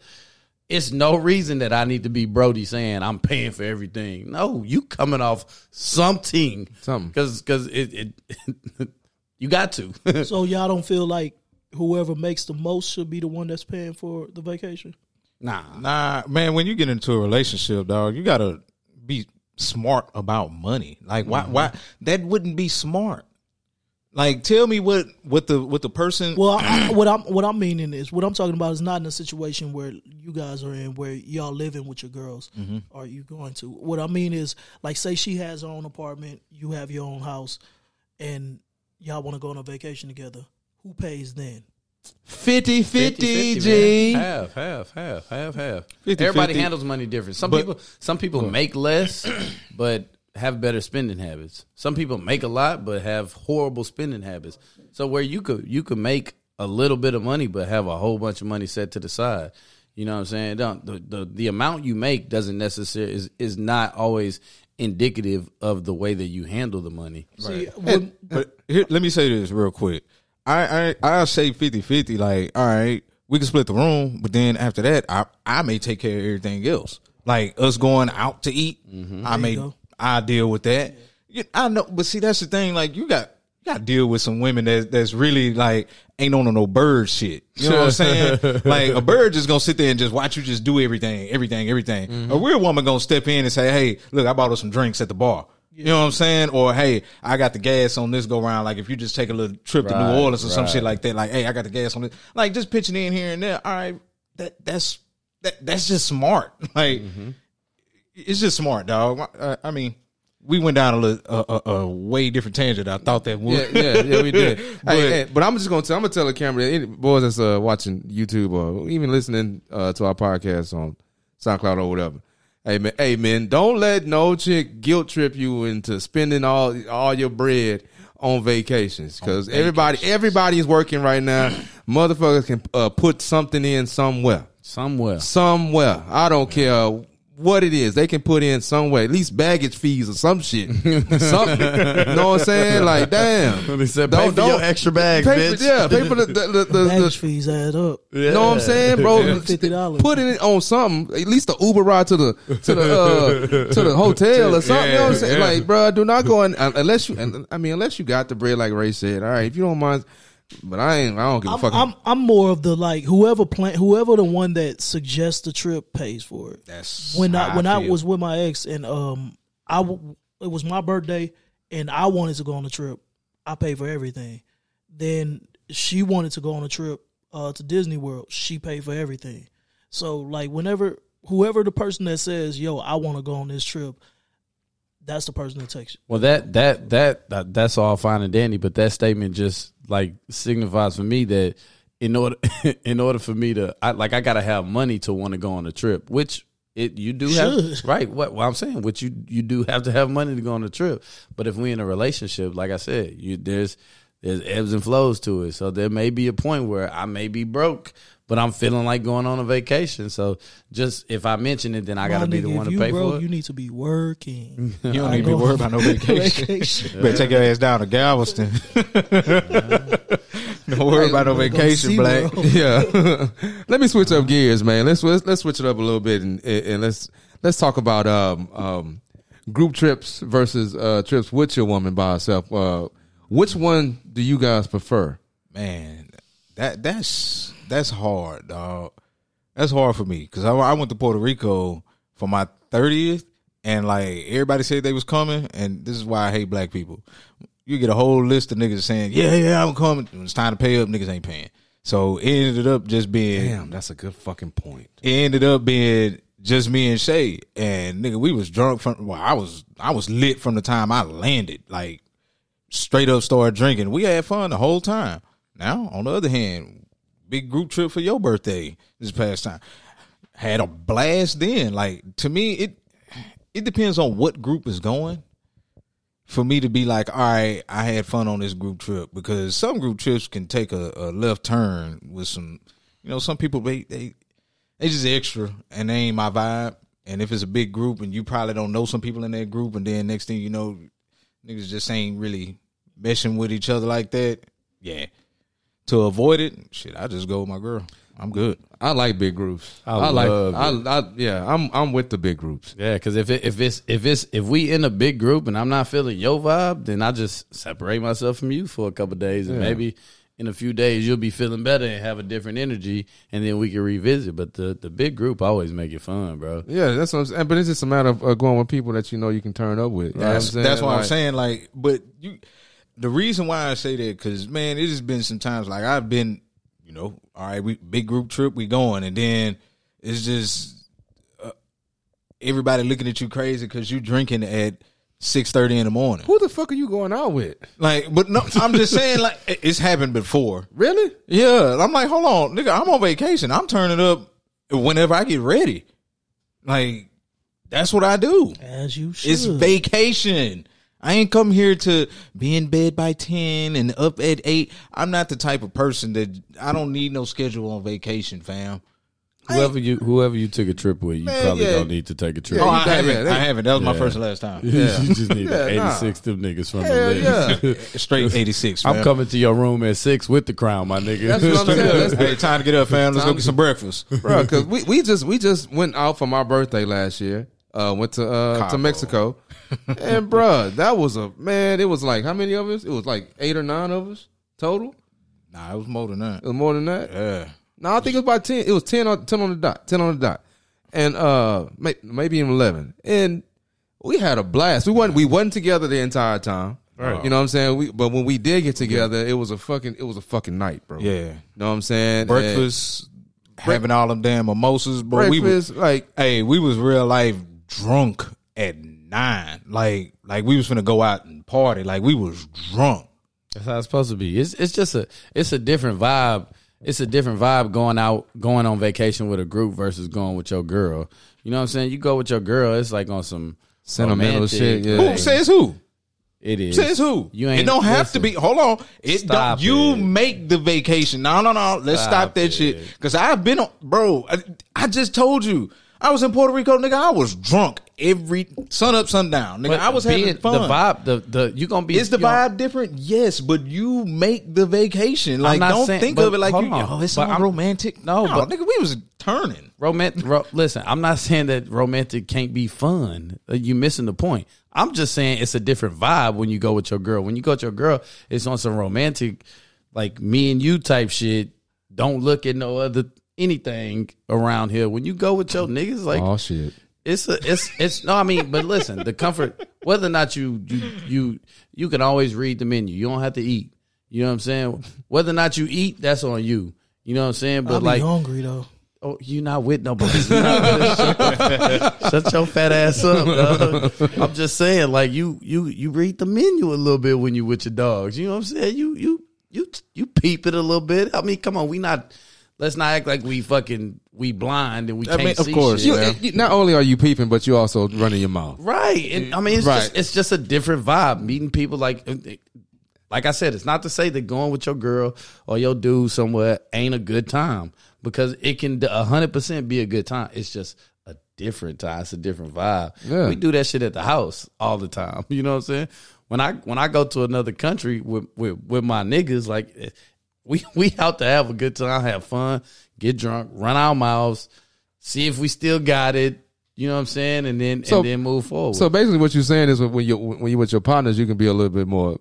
Speaker 4: It's no reason that I need to be Brody saying I'm paying for everything. No, you coming off something,
Speaker 2: Something.
Speaker 4: because because it, it you got to.
Speaker 5: So y'all don't feel like whoever makes the most should be the one that's paying for the vacation?
Speaker 4: nah,
Speaker 3: Nah, man, when you get into a relationship, dog, you gotta be smart about money. Like why mm-hmm. why that wouldn't be smart. Like tell me what what the what the person
Speaker 5: Well, I, what I'm what I'm meaning is what I'm talking about is not in a situation where you guys are in where y'all living with your girls. Mm-hmm. Are you going to? What I mean is like say she has her own apartment, you have your own house, and y'all want to go on a vacation together. Who pays then?
Speaker 2: 50 50
Speaker 4: 50,
Speaker 2: G.
Speaker 4: man. Half, half, half, half, half.
Speaker 3: 50,
Speaker 4: Everybody
Speaker 3: 50.
Speaker 4: handles money different. Some
Speaker 3: But-
Speaker 4: people, some people make less, but have better spending habits. Some people make a lot, but have horrible spending habits. So where you could you could make a little bit of money, but have a whole bunch of money set to the side. You know what I'm saying? Don't, the, the the amount you make doesn't necessarily is is not always indicative of the way that you handle the money.
Speaker 5: See, when,
Speaker 3: But here, let me say this real quick. I I I say 50-50, like, all right, we can split the room, but then after that, I I may take care of everything else. Like us going out to eat, mm-hmm. I may
Speaker 5: go.
Speaker 3: I deal with that. Yeah, I know, but see, that's the thing. Like you got you got to deal with some women that that's really like ain't on no bird shit. You know what I'm saying? like a bird just gonna sit there and just watch you just do everything, everything, everything. Mm-hmm. A real woman gonna step in and say, "Hey, look, I bought us some drinks at the bar." You know what I'm saying? Or hey, I got the gas on this go round. Like if you just take a little trip to New Orleans or some shit like that. Like hey, I got the gas on this. Like just pitching in here and there. All right, that that's that that's just smart. Like mm-hmm. It's just smart, dog. I, I mean, we went down a, little, a, a, a way different tangent. I thought that would.
Speaker 2: Yeah, yeah, yeah, we did.
Speaker 3: But-
Speaker 2: hey, hey, but I'm just gonna tell. I'm gonna tell the camera, any boys that's uh, watching YouTube or even listening uh, to our podcast on SoundCloud or whatever. Hey man, hey man, don't let no chick guilt trip you into spending all all your bread on vacations because everybody everybody is working right now. Motherfuckers can uh, put something in somewhere
Speaker 4: Somewhere.
Speaker 2: somewhere. I don't care what it is. They can put in some way, at least baggage fees or some shit. Something. you know what I'm saying? Like, damn.
Speaker 4: They said,
Speaker 2: Don't-
Speaker 4: pay for
Speaker 2: don't-
Speaker 4: your extra bags,
Speaker 2: Pay for, yeah, pay for the, the, the, the,
Speaker 5: Baggage
Speaker 2: the
Speaker 5: fees add up.
Speaker 2: you know what I'm saying, bro?
Speaker 5: $50.
Speaker 2: Put it on something. At least the Uber ride to the to the uh, to the hotel or something. you know what I'm saying?
Speaker 3: yeah.
Speaker 2: Like, bro, do not go in unless you. and- I mean, unless you got the bread, like Ray said. All right, if you don't mind, but I ain't. I don't give a
Speaker 5: I'm,
Speaker 2: fuck.
Speaker 5: I'm I'm more of the like whoever plan whoever the one that suggests the trip pays for it.
Speaker 3: That's
Speaker 5: when
Speaker 3: how
Speaker 5: I when I
Speaker 3: feel.
Speaker 5: was with my ex and um I w- it was my birthday and I wanted to go on a trip. I paid for everything. Then she wanted to go on a trip uh, to Disney World. She paid for everything. So like whenever whoever the person that says yo I want to go on this trip, that's the person that takes it.
Speaker 4: Well, that, that that that that's all fine and dandy, but that statement just like signifies for me that in order in order for me to I, like I gotta have money to want to go on a trip, which it you do have
Speaker 5: Should.
Speaker 4: right. What well, I'm saying, which you you do have to have money to go on a trip. But if we in a relationship, like I said, you there's there's ebbs and flows to it. So there may be a point where I may be broke, but I'm feeling like going on a vacation. So just if I mention it, then I got to be the one to pay
Speaker 5: broke,
Speaker 4: for it.
Speaker 5: You need to be working.
Speaker 3: You don't need to be worried about no vacation.
Speaker 5: Vacation.
Speaker 3: Better take your ass down to Galveston. don't worry about no vacation, black.
Speaker 2: Yeah. Let me switch up gears, man. Let's let's, let's switch it up a little bit and and let's let's talk about um um group trips versus uh trips with your woman by herself. Uh, which one do you guys prefer?
Speaker 3: Man, that that's that's hard, dog. That's hard for me because I, I went to Puerto Rico for my thirtieth, and like everybody said they was coming, and this is why I hate black people. You get a whole list of niggas saying, "Yeah, yeah, I'm coming." When it's time to pay up, niggas ain't paying. So it ended up just being
Speaker 2: Damn, that's a good fucking point.
Speaker 3: it ended up being just me and Shay, and nigga, we was drunk from. Well, I was I was lit from the time I landed. Like straight up started drinking. We had fun the whole time. Now, on the other hand, big group trip for your birthday this past time. Had a blast then. Like to me, it it depends on what group is going. For me to be like, all right, I had fun on this group trip because some group trips can take a, a left turn with some, you know, some people they they they just extra and they ain't my vibe. And if it's a big group and you probably don't know some people in that group, and then next thing you know, niggas just ain't really meshing with each other like that. Yeah. To avoid it, shit, I just go with my girl. I'm good.
Speaker 2: I like big groups.
Speaker 4: I
Speaker 2: I, like.
Speaker 4: love
Speaker 2: I, I yeah. I'm I'm with the big groups.
Speaker 4: Yeah, because if it, if it's if it's if we in a big group and I'm not feeling your vibe, then I just separate myself from you for a couple days, and maybe in a few days you'll be feeling better and have a different energy, and then we can revisit. But the the big group always make it fun, bro.
Speaker 2: Yeah, that's what I'm saying. But it's just a matter of uh, going with people that you know you can turn up with. You know what I'm
Speaker 3: That's
Speaker 2: saying?
Speaker 3: that's what I'm saying. Like, but you, the reason why I say that because man, it has been some times like I've been, you know, all right, we big group trip, we going, and then it's just uh, everybody looking at you crazy because you drinking at six thirty in the morning.
Speaker 2: Who the fuck are you going out with?
Speaker 3: Like, but no, I'm just saying, like, it's happened before.
Speaker 2: Really?
Speaker 3: Yeah, I'm like, hold on, nigga, I'm on vacation. I'm turning up whenever I get ready. Like, that's what I do.
Speaker 5: As you should.
Speaker 3: It's vacation. I ain't come here to be in bed by 10 and up at 8. I'm not the type of person that I don't need no schedule on vacation, fam.
Speaker 4: Whoever you whoever you took a trip with, you
Speaker 3: Man,
Speaker 4: probably
Speaker 3: yeah.
Speaker 4: don't need to take a trip.
Speaker 3: Oh,
Speaker 2: you
Speaker 3: I haven't. I haven't. That was my first and last time.
Speaker 2: Yeah.
Speaker 4: you just need
Speaker 2: Yeah,
Speaker 4: to
Speaker 2: nah.
Speaker 4: 86 them niggas from
Speaker 2: Hell
Speaker 4: the list.
Speaker 2: yeah.
Speaker 3: Straight eighty six.
Speaker 4: I'm coming to your room at six with the crown, my nigga.
Speaker 2: That's what I'm saying. That's-
Speaker 3: Hey, time to get up, fam. Let's go get some breakfast.
Speaker 2: bro. Because we, we just we just went out for my birthday last year. Uh, went to uh, to Mexico, and bro, that was a man. It was like how many of us? It was like eight or nine of us total.
Speaker 3: Nah, it was more than that.
Speaker 2: It was more than that.
Speaker 3: Yeah.
Speaker 2: No, I think it was about ten. It was ten on ten on the dot. Ten on the dot, and uh, may, maybe even eleven. And we had a blast. We wasn't we wasn't together the entire time.
Speaker 4: Right.
Speaker 2: You know what I'm saying? We but when we did get together, it was a fucking it was a fucking night, bro.
Speaker 3: Yeah.
Speaker 2: You know what I'm saying?
Speaker 3: Breakfast, having all them damn mimosas,
Speaker 2: And
Speaker 3: but we was
Speaker 2: breakfast, like
Speaker 3: hey, we was real life drunk at nine. Like like we was gonna go out and party. Like we was drunk.
Speaker 4: That's how it's supposed to be. It's it's just a it's a different vibe. It's a different vibe going out going on vacation with a group versus going with your girl. You know what I'm saying? You go with your girl, it's like on some
Speaker 2: Sentimental
Speaker 4: romantic
Speaker 2: shit, yeah.
Speaker 3: Who says who?
Speaker 4: It is.
Speaker 3: Says who?
Speaker 4: You ain't
Speaker 3: it don't have
Speaker 4: listen.
Speaker 3: to be. Hold on. It
Speaker 4: Stop
Speaker 3: don't. You
Speaker 4: it.
Speaker 3: make the vacation. No, no, no. Let's stop,
Speaker 4: Stop
Speaker 3: that
Speaker 4: it.
Speaker 3: shit. Because I've been on, bro. I, I just told you. I was in Puerto Rico, nigga. I was drunk every sun up, sundown, nigga.
Speaker 4: But
Speaker 3: I was having fun.
Speaker 4: The vibe, the the you gonna be.
Speaker 3: Is the
Speaker 4: know-
Speaker 3: vibe different? Yes, but you make the vacation. Like, don't
Speaker 4: saying-
Speaker 3: think of it like you.
Speaker 4: on.
Speaker 3: Oh, it's all romantic.
Speaker 4: No,
Speaker 3: no,
Speaker 4: but-
Speaker 3: nigga, we was turning.
Speaker 4: Romantic. Ro- listen, I'm not saying that romantic can't be fun. Uh, You missing the point. I'm just saying it's a different vibe when you go with your girl. When you go with your girl, it's on some romantic, like me and you type shit. Don't look at no other anything around here. When you go with your niggas, like
Speaker 2: oh shit.
Speaker 4: it's a it's it's no. I mean, but listen, the comfort. Whether or not you you you you can always read the menu. You don't have to eat. You know what I'm saying? Whether or not you eat, that's on you. You know what I'm saying? But
Speaker 5: I'll
Speaker 4: like,
Speaker 5: hungry though.
Speaker 4: Oh, you not with nobody. You not with- shut, your fat ass up. dog. I'm just saying, like you, you, you read the menu a little bit when you with your dogs. You know what I'm saying? You, you, you, you peep it a little bit. I mean, come on, we not. Let's not act like we fucking we blind and we
Speaker 3: I
Speaker 4: can't
Speaker 3: mean, of
Speaker 4: see
Speaker 3: course,
Speaker 4: shit.
Speaker 2: You,
Speaker 3: Yeah.
Speaker 2: you- not only are you peeping, but you also running your mouth.
Speaker 4: Right. And I mean, it's
Speaker 2: Right.
Speaker 4: just it's just a different vibe. Meeting people like like I said, it's not to say that going with your girl or your dude somewhere ain't a good time because it can hundred percent be a good time. It's just a different time. It's a different vibe.
Speaker 2: Yeah.
Speaker 4: We do that shit at the house all the time. You know what I'm saying? When I when I go to another country with with, with my niggas, like we we out to have a good time, have fun, get drunk, run our mouths, see if we still got it. You know what I'm saying, and then
Speaker 2: So-
Speaker 4: and then move forward.
Speaker 2: So basically, what you're saying is when you when you with your partners, you can be a little bit more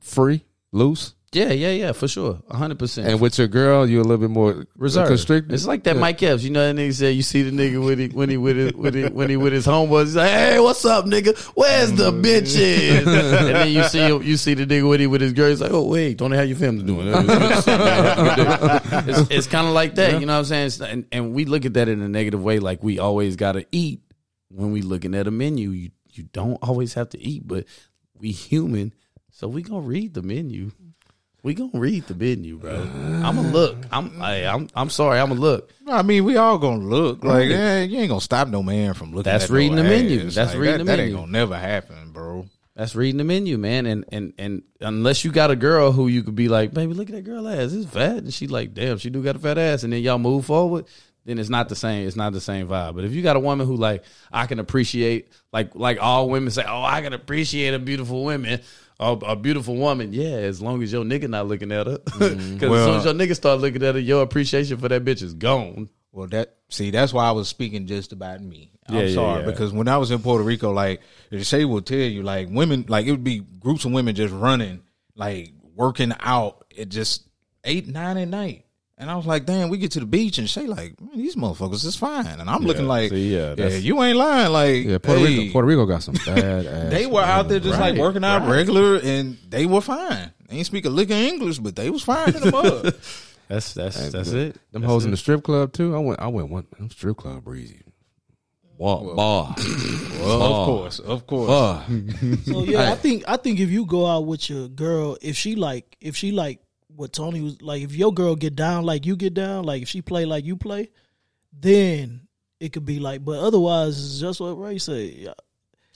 Speaker 2: free, loose,
Speaker 4: yeah, yeah, yeah, for sure, hundred percent.
Speaker 2: and with your girl, you're a little bit more uh,
Speaker 4: reserved.
Speaker 2: constricted.
Speaker 4: It's like that Mike Epps. You know that nigga said you see the nigga when he when he with it when he when he with his homeboys. He's like, hey, what's up, nigga? Where's the mm. bitches? and then you see you see the nigga when he with his girl. He's like, oh wait, don't know how your family doing. it's it's kind of like that. You know what I'm saying? It's- and, and we look at that in a negative way, like we always got to eat when we looking at a menu. You you don't always have to eat, but we human, so we gonna read the menu. We gonna read the menu, bro. I'm a look. I'm I, I'm I'm sorry. I'm a look.
Speaker 3: I mean, we all gonna look like eh, you ain't gonna stop no man from looking.
Speaker 4: That's
Speaker 3: at no
Speaker 4: reading the menu.
Speaker 3: ass.
Speaker 4: That's
Speaker 3: Like,
Speaker 4: reading
Speaker 3: that,
Speaker 4: the
Speaker 3: That ain't
Speaker 4: menu.
Speaker 3: gonna never happen, bro.
Speaker 4: That's reading the menu, man. And and and unless you got a girl who you could be like, baby, look at that girl ass. It's fat, and she like, damn, she do got a fat ass. And then y'all move forward. Then it's not the same. It's not the same vibe. But if you got a woman who like, I can appreciate, like like all women say, oh, I can appreciate a beautiful woman. A, a beautiful woman, yeah, as long as your nigga not looking at her. Because as soon
Speaker 3: Well-
Speaker 4: as your nigga start looking at her, your appreciation for that bitch is gone.
Speaker 3: Well, that see, that's why I was speaking just about me. I'm
Speaker 4: Yeah, yeah,
Speaker 3: sorry
Speaker 4: yeah.
Speaker 3: because when I was in Puerto Rico, like Shay will tell you, like women, like it would be groups of women just running, like working out at just eight, nine at night. And I was like, damn, we get to the beach and Shay like, man, these motherfuckers is fine. And I'm looking like,
Speaker 4: see, yeah,
Speaker 3: yeah, you ain't lying. Like,
Speaker 2: yeah, Puerto
Speaker 3: hey,
Speaker 2: Rico. Puerto Rico got some bad ass.
Speaker 3: they were out there just like working out
Speaker 4: right.
Speaker 3: regular and they were fine. They ain't speak a lick of English, but they was fine in the mud.
Speaker 4: That's that's that's it.
Speaker 2: Them
Speaker 4: That's
Speaker 2: hoes
Speaker 4: it.
Speaker 2: in the strip club too. I went. I went one. Them strip club breezy. Bar, bar,
Speaker 3: well,
Speaker 2: Oh.
Speaker 3: of course, of course.
Speaker 2: bar.
Speaker 5: So yeah, I think I think if you go out with your girl, if she like if she like what Tony was like, if your girl get down like you get down, like if she play like you play, then it could be like. But otherwise, it's just what Ray said.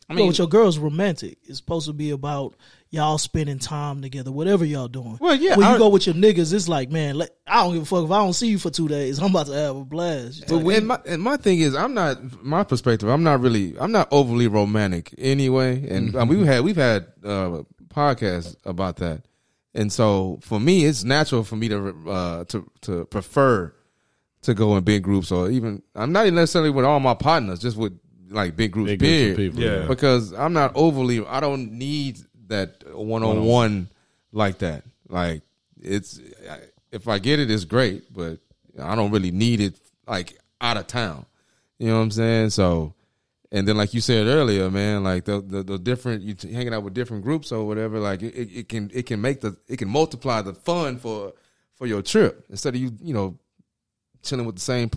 Speaker 5: I mean, with your girl's romantic. It's supposed to be about y'all spending time together, whatever y'all doing.
Speaker 3: Well, yeah,
Speaker 5: When you go with your niggas, it's like, man, let, I don't give a fuck if I don't see you for two days. I'm about to have a blast.
Speaker 2: But and my and my thing is, I'm not my perspective. I'm not really. I'm not overly romantic anyway. And um, we've had we've had uh, podcasts about that. And so for me, it's natural for me to uh, to to prefer to go in big groups or even I'm not even necessarily with all my partners, just with like big groups.
Speaker 4: Big groups of people,
Speaker 3: Yeah.
Speaker 2: Because I'm not overly. I don't need that one on one like that. Like it's if I get it, it's great, but I don't really need it like out of town. You know what I'm saying? So, and then like you said earlier, man, like the the, the different you t- hanging out with different groups or whatever, like it, it, it can it can make the it can multiply the fun for for your trip instead of you you know chilling with the same.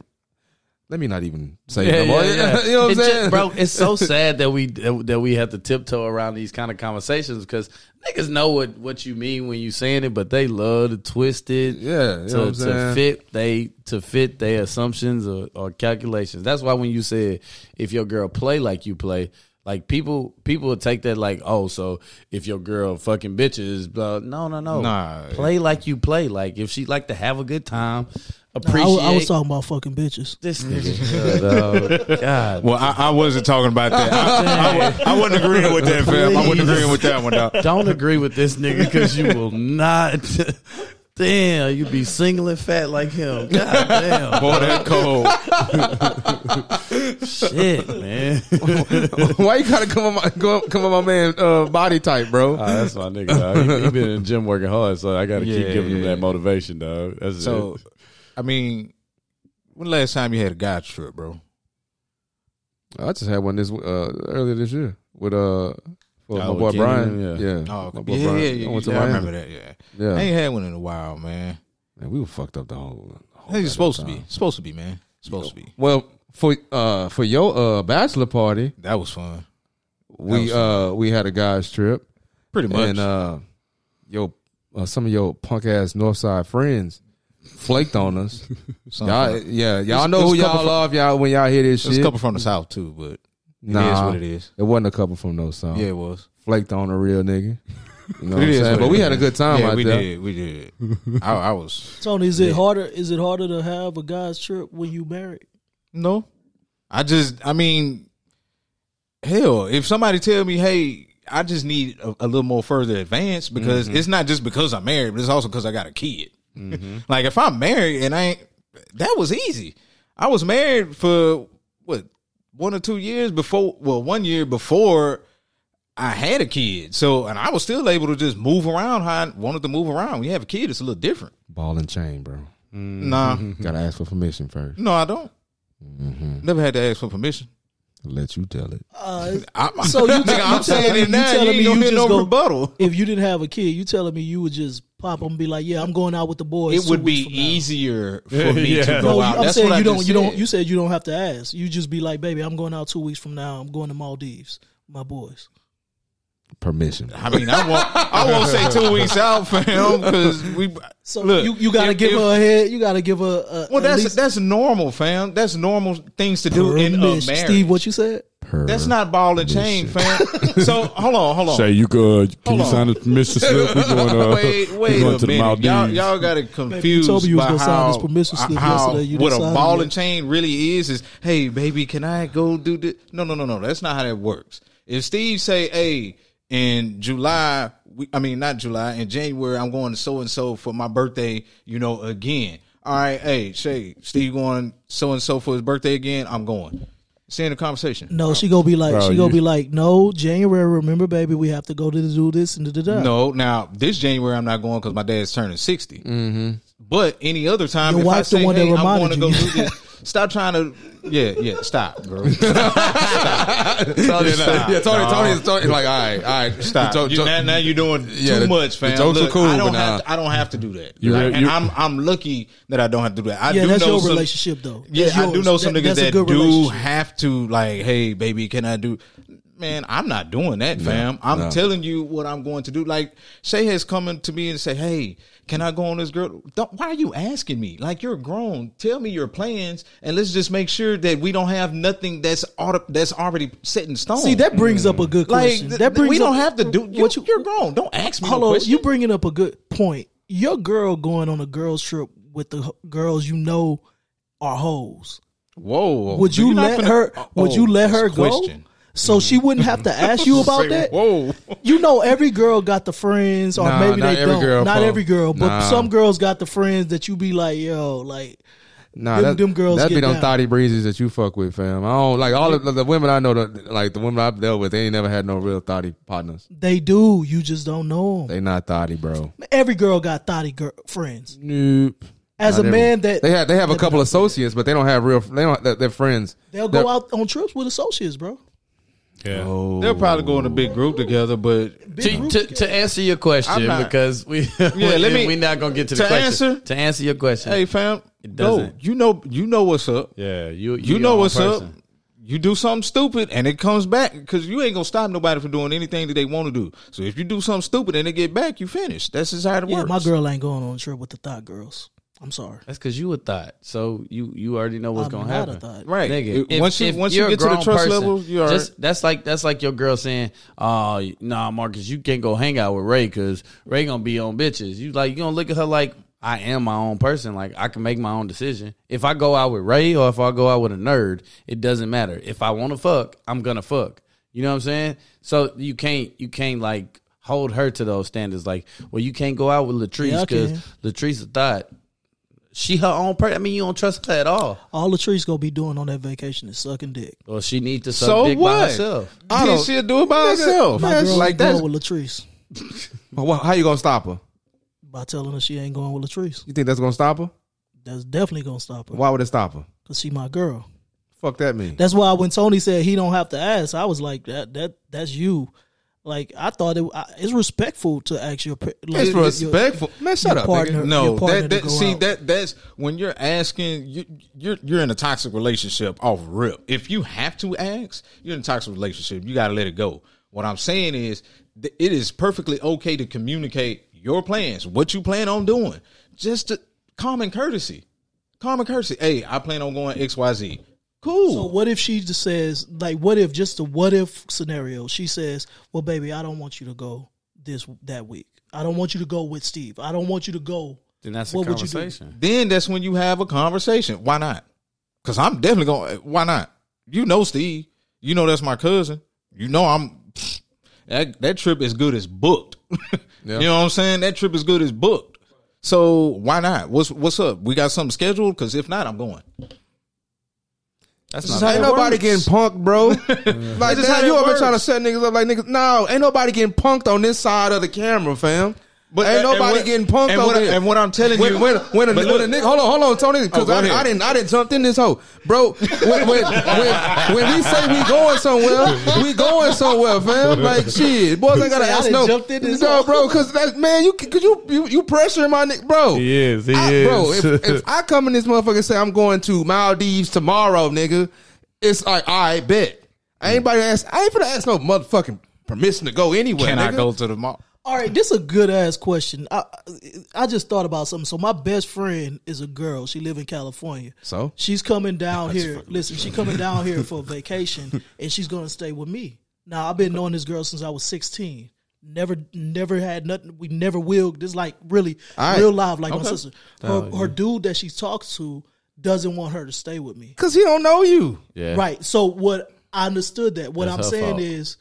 Speaker 2: Let me not even say it no more. you know what I'm
Speaker 4: It's just- bro? It's so sad that we that we have to tiptoe around these kind of conversations because niggas know what what you mean when you saying it, but they love to twist it.
Speaker 2: Yeah, you know
Speaker 4: to, to fit they to fit their assumptions or, or calculations. That's why when you said if your girl play like you play. Like people, people would take that like, oh, so if your girl fucking bitches, blah. no, no, no,
Speaker 3: Nah.
Speaker 4: play like you play. Like if she like to have a good time, appreciate.
Speaker 5: was, I was talking about fucking bitches.
Speaker 4: this nigga. dog. God,
Speaker 3: Well, I, I wasn't talking about that. I, I, I wasn't agreeing with that, fam. I wasn't agreeing with that one, dog.
Speaker 4: don't agree with this nigga because you will not. Damn, you be single and fat like him. God damn,
Speaker 3: Boy, that cold.
Speaker 4: shit, man.
Speaker 2: Why you gotta come on my go, come on my man uh, body type, bro?
Speaker 4: Ah, that's my nigga. Dog. He, he been in the gym working hard, so I got to keep
Speaker 3: Yeah,
Speaker 4: giving him
Speaker 3: yeah.
Speaker 4: that motivation, dog. That's
Speaker 3: So,
Speaker 4: it.
Speaker 3: I mean, when the last time you had a guy trip, bro?
Speaker 2: I just had one this uh, earlier this year with uh for
Speaker 4: Oh,
Speaker 2: my boy
Speaker 4: Kenny,
Speaker 2: Brian.
Speaker 4: yeah.
Speaker 2: Yeah,
Speaker 3: Oh, yeah,
Speaker 2: Brian.
Speaker 3: yeah,
Speaker 2: I
Speaker 3: yeah.
Speaker 2: to
Speaker 3: yeah I remember that. Yeah,
Speaker 2: Yeah,
Speaker 3: I ain't had one in a while, man.
Speaker 2: Man, we were fucked up the whole. whole
Speaker 3: Hey, it's supposed to be. Supposed to be, man. Supposed to be.
Speaker 2: Well, for uh for your uh bachelor party,
Speaker 3: That was fun.
Speaker 2: we
Speaker 3: was
Speaker 2: uh we had a guys trip,
Speaker 3: Pretty much.
Speaker 2: and uh yo uh, some of your punk ass Northside friends flaked on us.
Speaker 3: Some
Speaker 2: y'all, yeah, y'all
Speaker 3: It's-
Speaker 2: know
Speaker 3: it's
Speaker 2: who y'all
Speaker 3: from-
Speaker 2: love. Y'all when y'all hear this
Speaker 3: There's
Speaker 2: shit.
Speaker 3: a couple from the south too, but it is
Speaker 2: Nah.
Speaker 3: what it is.
Speaker 2: It wasn't a couple from no south.
Speaker 3: Yeah, it was.
Speaker 2: flaked on a real nigga. You know what I'm saying? But we had a good time
Speaker 3: yeah,
Speaker 2: out
Speaker 3: we
Speaker 2: there.
Speaker 3: did. We did. I, I was
Speaker 5: Tony, is it harder? Is it harder to have a guy's trip when you married?
Speaker 3: no. I just. I mean, hell, if somebody tell me, hey. I just need a, a little more further advance because
Speaker 2: Mm-hmm.
Speaker 3: it's not just because I'm married, but it's also because I got a kid. Like if I'm married and I ain't, that was easy. I was married for what one or two years before. Well, one year before I had a kid. So, and I was still able to just move around how I wanted to move around. When you have a kid, it's a little different.
Speaker 2: Ball and chain, bro.
Speaker 3: Nah,
Speaker 2: Gotta ask for permission first.
Speaker 3: no, I don't.
Speaker 2: Mm-hmm.
Speaker 3: Never had to ask for permission.
Speaker 2: I'll let you tell it.
Speaker 5: Uh,
Speaker 3: I,
Speaker 5: So you-
Speaker 3: nigga, I'm
Speaker 5: you
Speaker 3: saying
Speaker 5: telling me-
Speaker 3: it
Speaker 5: you
Speaker 3: now. You,
Speaker 5: telling
Speaker 3: ain't
Speaker 5: me
Speaker 3: gonna
Speaker 5: you
Speaker 3: hear
Speaker 5: just
Speaker 3: no
Speaker 5: go-
Speaker 3: rebuttal.
Speaker 5: if you didn't have a kid, you telling me you would just pop up and be like, "Yeah, I'm going out with the boys."
Speaker 3: It would be
Speaker 5: weeks from now.
Speaker 3: easier for me
Speaker 4: Yeah.
Speaker 3: to go
Speaker 5: you,
Speaker 3: out.
Speaker 5: I'm
Speaker 3: That's
Speaker 5: saying
Speaker 3: what I
Speaker 5: you don't.
Speaker 3: just
Speaker 5: You don't. You said you don't have to ask. You just be like, "Baby, I'm going out two weeks from now. I'm going to Maldives, my boys."
Speaker 2: Permission.
Speaker 3: I mean, I won't. I won't say two weeks out, fam, because we.
Speaker 5: So
Speaker 3: Look,
Speaker 5: you, you got to
Speaker 3: if-
Speaker 5: give
Speaker 3: if-
Speaker 5: her a head. You got to give her. A,
Speaker 3: Well, that's
Speaker 5: least
Speaker 3: that's normal, fam. That's normal things to do in a marriage.
Speaker 5: Steve, what you said?
Speaker 3: That's not ball and chain, fam. so hold on, hold on.
Speaker 6: Say you could. Can
Speaker 3: Hold
Speaker 6: you
Speaker 3: on.
Speaker 6: sign a permission slip? We going. Uh,
Speaker 3: wait, wait
Speaker 6: going
Speaker 3: a
Speaker 6: to
Speaker 3: minute.
Speaker 6: Maldives.
Speaker 3: Y'all, y'all got it confused
Speaker 5: told me you was
Speaker 3: by
Speaker 5: gonna sign
Speaker 3: how,
Speaker 5: this permission slip
Speaker 3: how
Speaker 5: yesterday. You
Speaker 3: what a
Speaker 5: sign it
Speaker 3: ball and chain really is is, hey, baby, can I go do this? No, no, no, no. That's not how that works. If Steve say, hey, in July, we, I mean not July, in January, I'm going to so and so for my birthday. You know, again. All right, hey, Shay, Steve going so and so for his birthday again. I'm going. See in the conversation.
Speaker 5: No, she gonna be like,
Speaker 6: Bro,
Speaker 5: she gonna
Speaker 6: you-
Speaker 5: be like, no, January. Remember, baby, we have to go to do this and da da da.
Speaker 3: No, now this January I'm not going because my dad's turning 60 Mm-hmm. But any other time,
Speaker 5: Your
Speaker 3: if I
Speaker 5: wife's the
Speaker 3: say,
Speaker 5: one that
Speaker 3: hey, I'm going
Speaker 5: reminded
Speaker 3: to go
Speaker 5: you.
Speaker 3: do this, stop trying to. Yeah, yeah, stop, girl.
Speaker 2: Tony,
Speaker 3: Stop,
Speaker 2: yeah, Tony,
Speaker 3: dog.
Speaker 2: Tony, Tony, like, all right, all right,
Speaker 3: Stop.
Speaker 2: Jo-
Speaker 3: You-
Speaker 2: Jo-
Speaker 3: now, now you're doing
Speaker 2: Yeah,
Speaker 3: too
Speaker 2: the-
Speaker 3: much,
Speaker 2: the
Speaker 3: fam.
Speaker 2: jokes are cool,
Speaker 3: I don't
Speaker 2: but
Speaker 3: have.
Speaker 2: nah.
Speaker 3: To, I don't have to do that.
Speaker 6: You
Speaker 3: Like,
Speaker 6: re-
Speaker 3: and I'm I'm lucky that I don't have to do that. I
Speaker 5: yeah,
Speaker 3: do
Speaker 5: that's
Speaker 3: know
Speaker 5: your
Speaker 3: some,
Speaker 5: relationship though.
Speaker 3: Yeah,
Speaker 5: That's
Speaker 3: I do know some
Speaker 5: That-
Speaker 3: niggas that do have to like, hey, baby, can I do? Man, I'm not doing that, fam. I'm
Speaker 2: no.
Speaker 3: telling you what I'm going to do. Like Shay has come to me and say, "Hey, can I go on this girl?" Don't, why are you asking me? Like you're grown. Tell me your plans, and let's just make sure that we don't have nothing that's auto, that's already set in stone.
Speaker 5: See, that brings up a good
Speaker 3: like
Speaker 5: question.
Speaker 3: th-
Speaker 5: that brings
Speaker 3: we
Speaker 5: up,
Speaker 3: don't have to do. You,
Speaker 5: what you.
Speaker 3: you're grown. Don't ask me.
Speaker 5: Hold
Speaker 3: no
Speaker 5: you bringing up a good point. Your girl going on a girls trip with the h- girls you know are hoes.
Speaker 3: Whoa.
Speaker 5: Would you
Speaker 3: not
Speaker 5: let
Speaker 3: finna-
Speaker 5: her? Would you let her go?
Speaker 3: question.
Speaker 5: So she wouldn't have to ask you about
Speaker 3: Say,
Speaker 5: that.
Speaker 3: Whoa.
Speaker 5: You know, every girl got the friends, or
Speaker 2: Nah,
Speaker 5: maybe
Speaker 2: not
Speaker 5: they
Speaker 2: every
Speaker 5: don't.
Speaker 2: girl,
Speaker 5: not
Speaker 2: Paul.
Speaker 5: every girl, but
Speaker 2: Nah.
Speaker 5: some girls got the friends that you be like, yo, like
Speaker 2: Nah,
Speaker 5: Them-
Speaker 2: that,
Speaker 5: them girls
Speaker 2: that be
Speaker 5: get
Speaker 2: them
Speaker 5: down.
Speaker 2: thotty breezes that you fuck with, fam. I don't like all of the, the women I know. That, like the women I've dealt with, they ain't never had no real thotty partners.
Speaker 5: they do. You just don't know 'em.
Speaker 2: They not thotty, bro.
Speaker 5: Every girl got thotty girl friends.
Speaker 2: Nope.
Speaker 5: As
Speaker 2: Not
Speaker 5: a
Speaker 2: every-
Speaker 5: man, that
Speaker 2: they have they have a couple associates, but they don't have real. They don't. They're, they're friends.
Speaker 5: they'll go
Speaker 2: They're-
Speaker 5: out on trips with associates, bro.
Speaker 6: Yeah.
Speaker 2: Oh,
Speaker 3: They'll probably go in a big group together, but
Speaker 5: Big
Speaker 4: To,
Speaker 5: group
Speaker 4: to,
Speaker 5: together.
Speaker 4: to answer your question,
Speaker 3: I'm not-
Speaker 4: because we
Speaker 3: Yeah, let me-
Speaker 4: we're not gonna get to the
Speaker 3: to
Speaker 4: question.
Speaker 3: answer-
Speaker 4: to answer your question,
Speaker 3: hey, fam,
Speaker 4: It
Speaker 3: go.
Speaker 4: doesn't.
Speaker 3: You know, you know what's up.
Speaker 4: yeah, you
Speaker 3: You
Speaker 4: your
Speaker 3: know
Speaker 4: own
Speaker 3: what's
Speaker 4: person.
Speaker 3: up. You do something stupid and it comes back because you ain't gonna stop nobody from doing anything that they want to do. So if you do something stupid and they get back, you finish. That's just how it
Speaker 5: Yeah,
Speaker 3: works.
Speaker 5: my girl ain't going on a trip with the thought girls. I'm sorry.
Speaker 4: That's because you a thought, so you you already know what's
Speaker 5: I'm
Speaker 4: gonna
Speaker 5: not
Speaker 4: happen.
Speaker 5: a thought.
Speaker 3: right?
Speaker 4: Nigga,
Speaker 3: It- once you once you get to the trust
Speaker 4: person,
Speaker 3: level, you are
Speaker 4: just that's like that's like your girl saying, "Oh, nah, Marcus, you can't go hang out with Ray because Ray gonna be on bitches." You like you gonna look at her like I am my own person. Like I can make my own decision. If I go out with Ray or if I go out with a nerd, it doesn't matter. If I want to fuck, I'm gonna fuck. You know what I'm saying? So you can't you can't like hold her to those standards. Like, well, you can't go out with Latrice
Speaker 5: Yeah,
Speaker 4: because
Speaker 5: can.
Speaker 4: Latrice a thought. She her own person. I mean, you don't trust her at all.
Speaker 5: All Latrice gonna be doing on that vacation is sucking dick.
Speaker 4: Well, she needs to suck
Speaker 3: So
Speaker 4: dick by
Speaker 3: what?
Speaker 4: herself.
Speaker 3: I
Speaker 2: don't-
Speaker 3: don't. She'll do it by herself.
Speaker 5: My
Speaker 3: That's
Speaker 5: girl
Speaker 3: like
Speaker 5: ain't going
Speaker 3: that.
Speaker 5: with Latrice
Speaker 2: Well, how you gonna stop her?
Speaker 5: by telling her she ain't going with Latrice.
Speaker 2: You think that's gonna stop her?
Speaker 5: That's definitely gonna stop her
Speaker 2: Why would it stop her?
Speaker 5: because she my girl.
Speaker 2: Fuck that mean.
Speaker 5: That's why when Tony said he don't have to ask, I was like that that that's you. Like I thought it, I, it's respectful to ask your like,
Speaker 2: It's
Speaker 5: your-
Speaker 2: respectful. Man, shut
Speaker 5: your
Speaker 2: up,
Speaker 5: partner-
Speaker 2: nigga.
Speaker 3: No,
Speaker 5: your
Speaker 3: that, that see
Speaker 5: out.
Speaker 3: that that's when you're asking you you're you're in a toxic relationship off rip. If you have to ask, you're in a toxic relationship. You got to let it go. What I'm saying is, th- it is perfectly okay to communicate your plans, what you plan on doing, just to common courtesy, common courtesy. Hey, I plan on going X Y Z. Cool.
Speaker 5: So what if she just says like what if just a what if scenario? She says, "Well, baby, I don't want you to go this that week. I don't want you to go with Steve. I don't want you to go."
Speaker 4: Then that's a
Speaker 5: What would you do?
Speaker 4: conversation.
Speaker 3: then that's when you have a conversation. Why not? Because I'm definitely going. Eh, why not? You know, Steve. You know that's my cousin. You know I'm. That that trip is good as booked. You know what I'm saying? That trip is good as booked. So why not? What's what's up? We got something scheduled? Because if not, I'm going.
Speaker 4: That's
Speaker 3: This is
Speaker 4: not
Speaker 3: how
Speaker 2: Ain't nobody
Speaker 3: works.
Speaker 2: getting punked, bro. like
Speaker 3: This is how
Speaker 2: you ever
Speaker 3: works.
Speaker 2: trying to set niggas up like niggas? No, ain't nobody getting punked on this side of the camera, fam. But ain't nobody
Speaker 3: what-
Speaker 2: getting punked
Speaker 3: and
Speaker 2: over
Speaker 3: what,
Speaker 2: there.
Speaker 3: and what I'm telling
Speaker 2: when,
Speaker 3: you,
Speaker 2: when, when, a,
Speaker 3: But
Speaker 2: when a
Speaker 3: look-
Speaker 2: nigga, hold on, hold on, Tony, because
Speaker 3: Oh,
Speaker 2: I. I didn't, I didn't jump in this hole, bro. When, when, when, when we say we going somewhere, we going somewhere, fam. Like shit, boys ain't gotta
Speaker 5: Say, I
Speaker 2: ask
Speaker 5: done
Speaker 2: no,
Speaker 5: jumped in this
Speaker 2: no,
Speaker 5: hole.
Speaker 2: bro, because that man, you, cause you, you, you pressuring my nigga, bro.
Speaker 6: He is. He
Speaker 2: I-
Speaker 6: is.
Speaker 2: Bro, if, if I come in this motherfucker and say I'm going to Maldives tomorrow, nigga, it's like, I bet. I ain't about to ask, I ain't finna ask no motherfucking permission to go anywhere.
Speaker 3: can I go to the mall?
Speaker 5: All right, this is a good ass question. I I just thought about something. So my best friend is a girl. She live in California.
Speaker 2: So?
Speaker 5: she's coming down here. Listen, she's coming down here for a vacation, and she's gonna stay with me. Now I've been knowing this girl since I was sixteen. Never, never had nothing. We never will. This like really
Speaker 2: All right.
Speaker 5: real live, like my sister. Her, her dude that she talks to doesn't want her to stay with me.
Speaker 2: Cause he don't know you.
Speaker 4: Yeah.
Speaker 5: Right. So what I understood that. What
Speaker 4: That's
Speaker 5: I'm saying
Speaker 4: fault.
Speaker 5: is,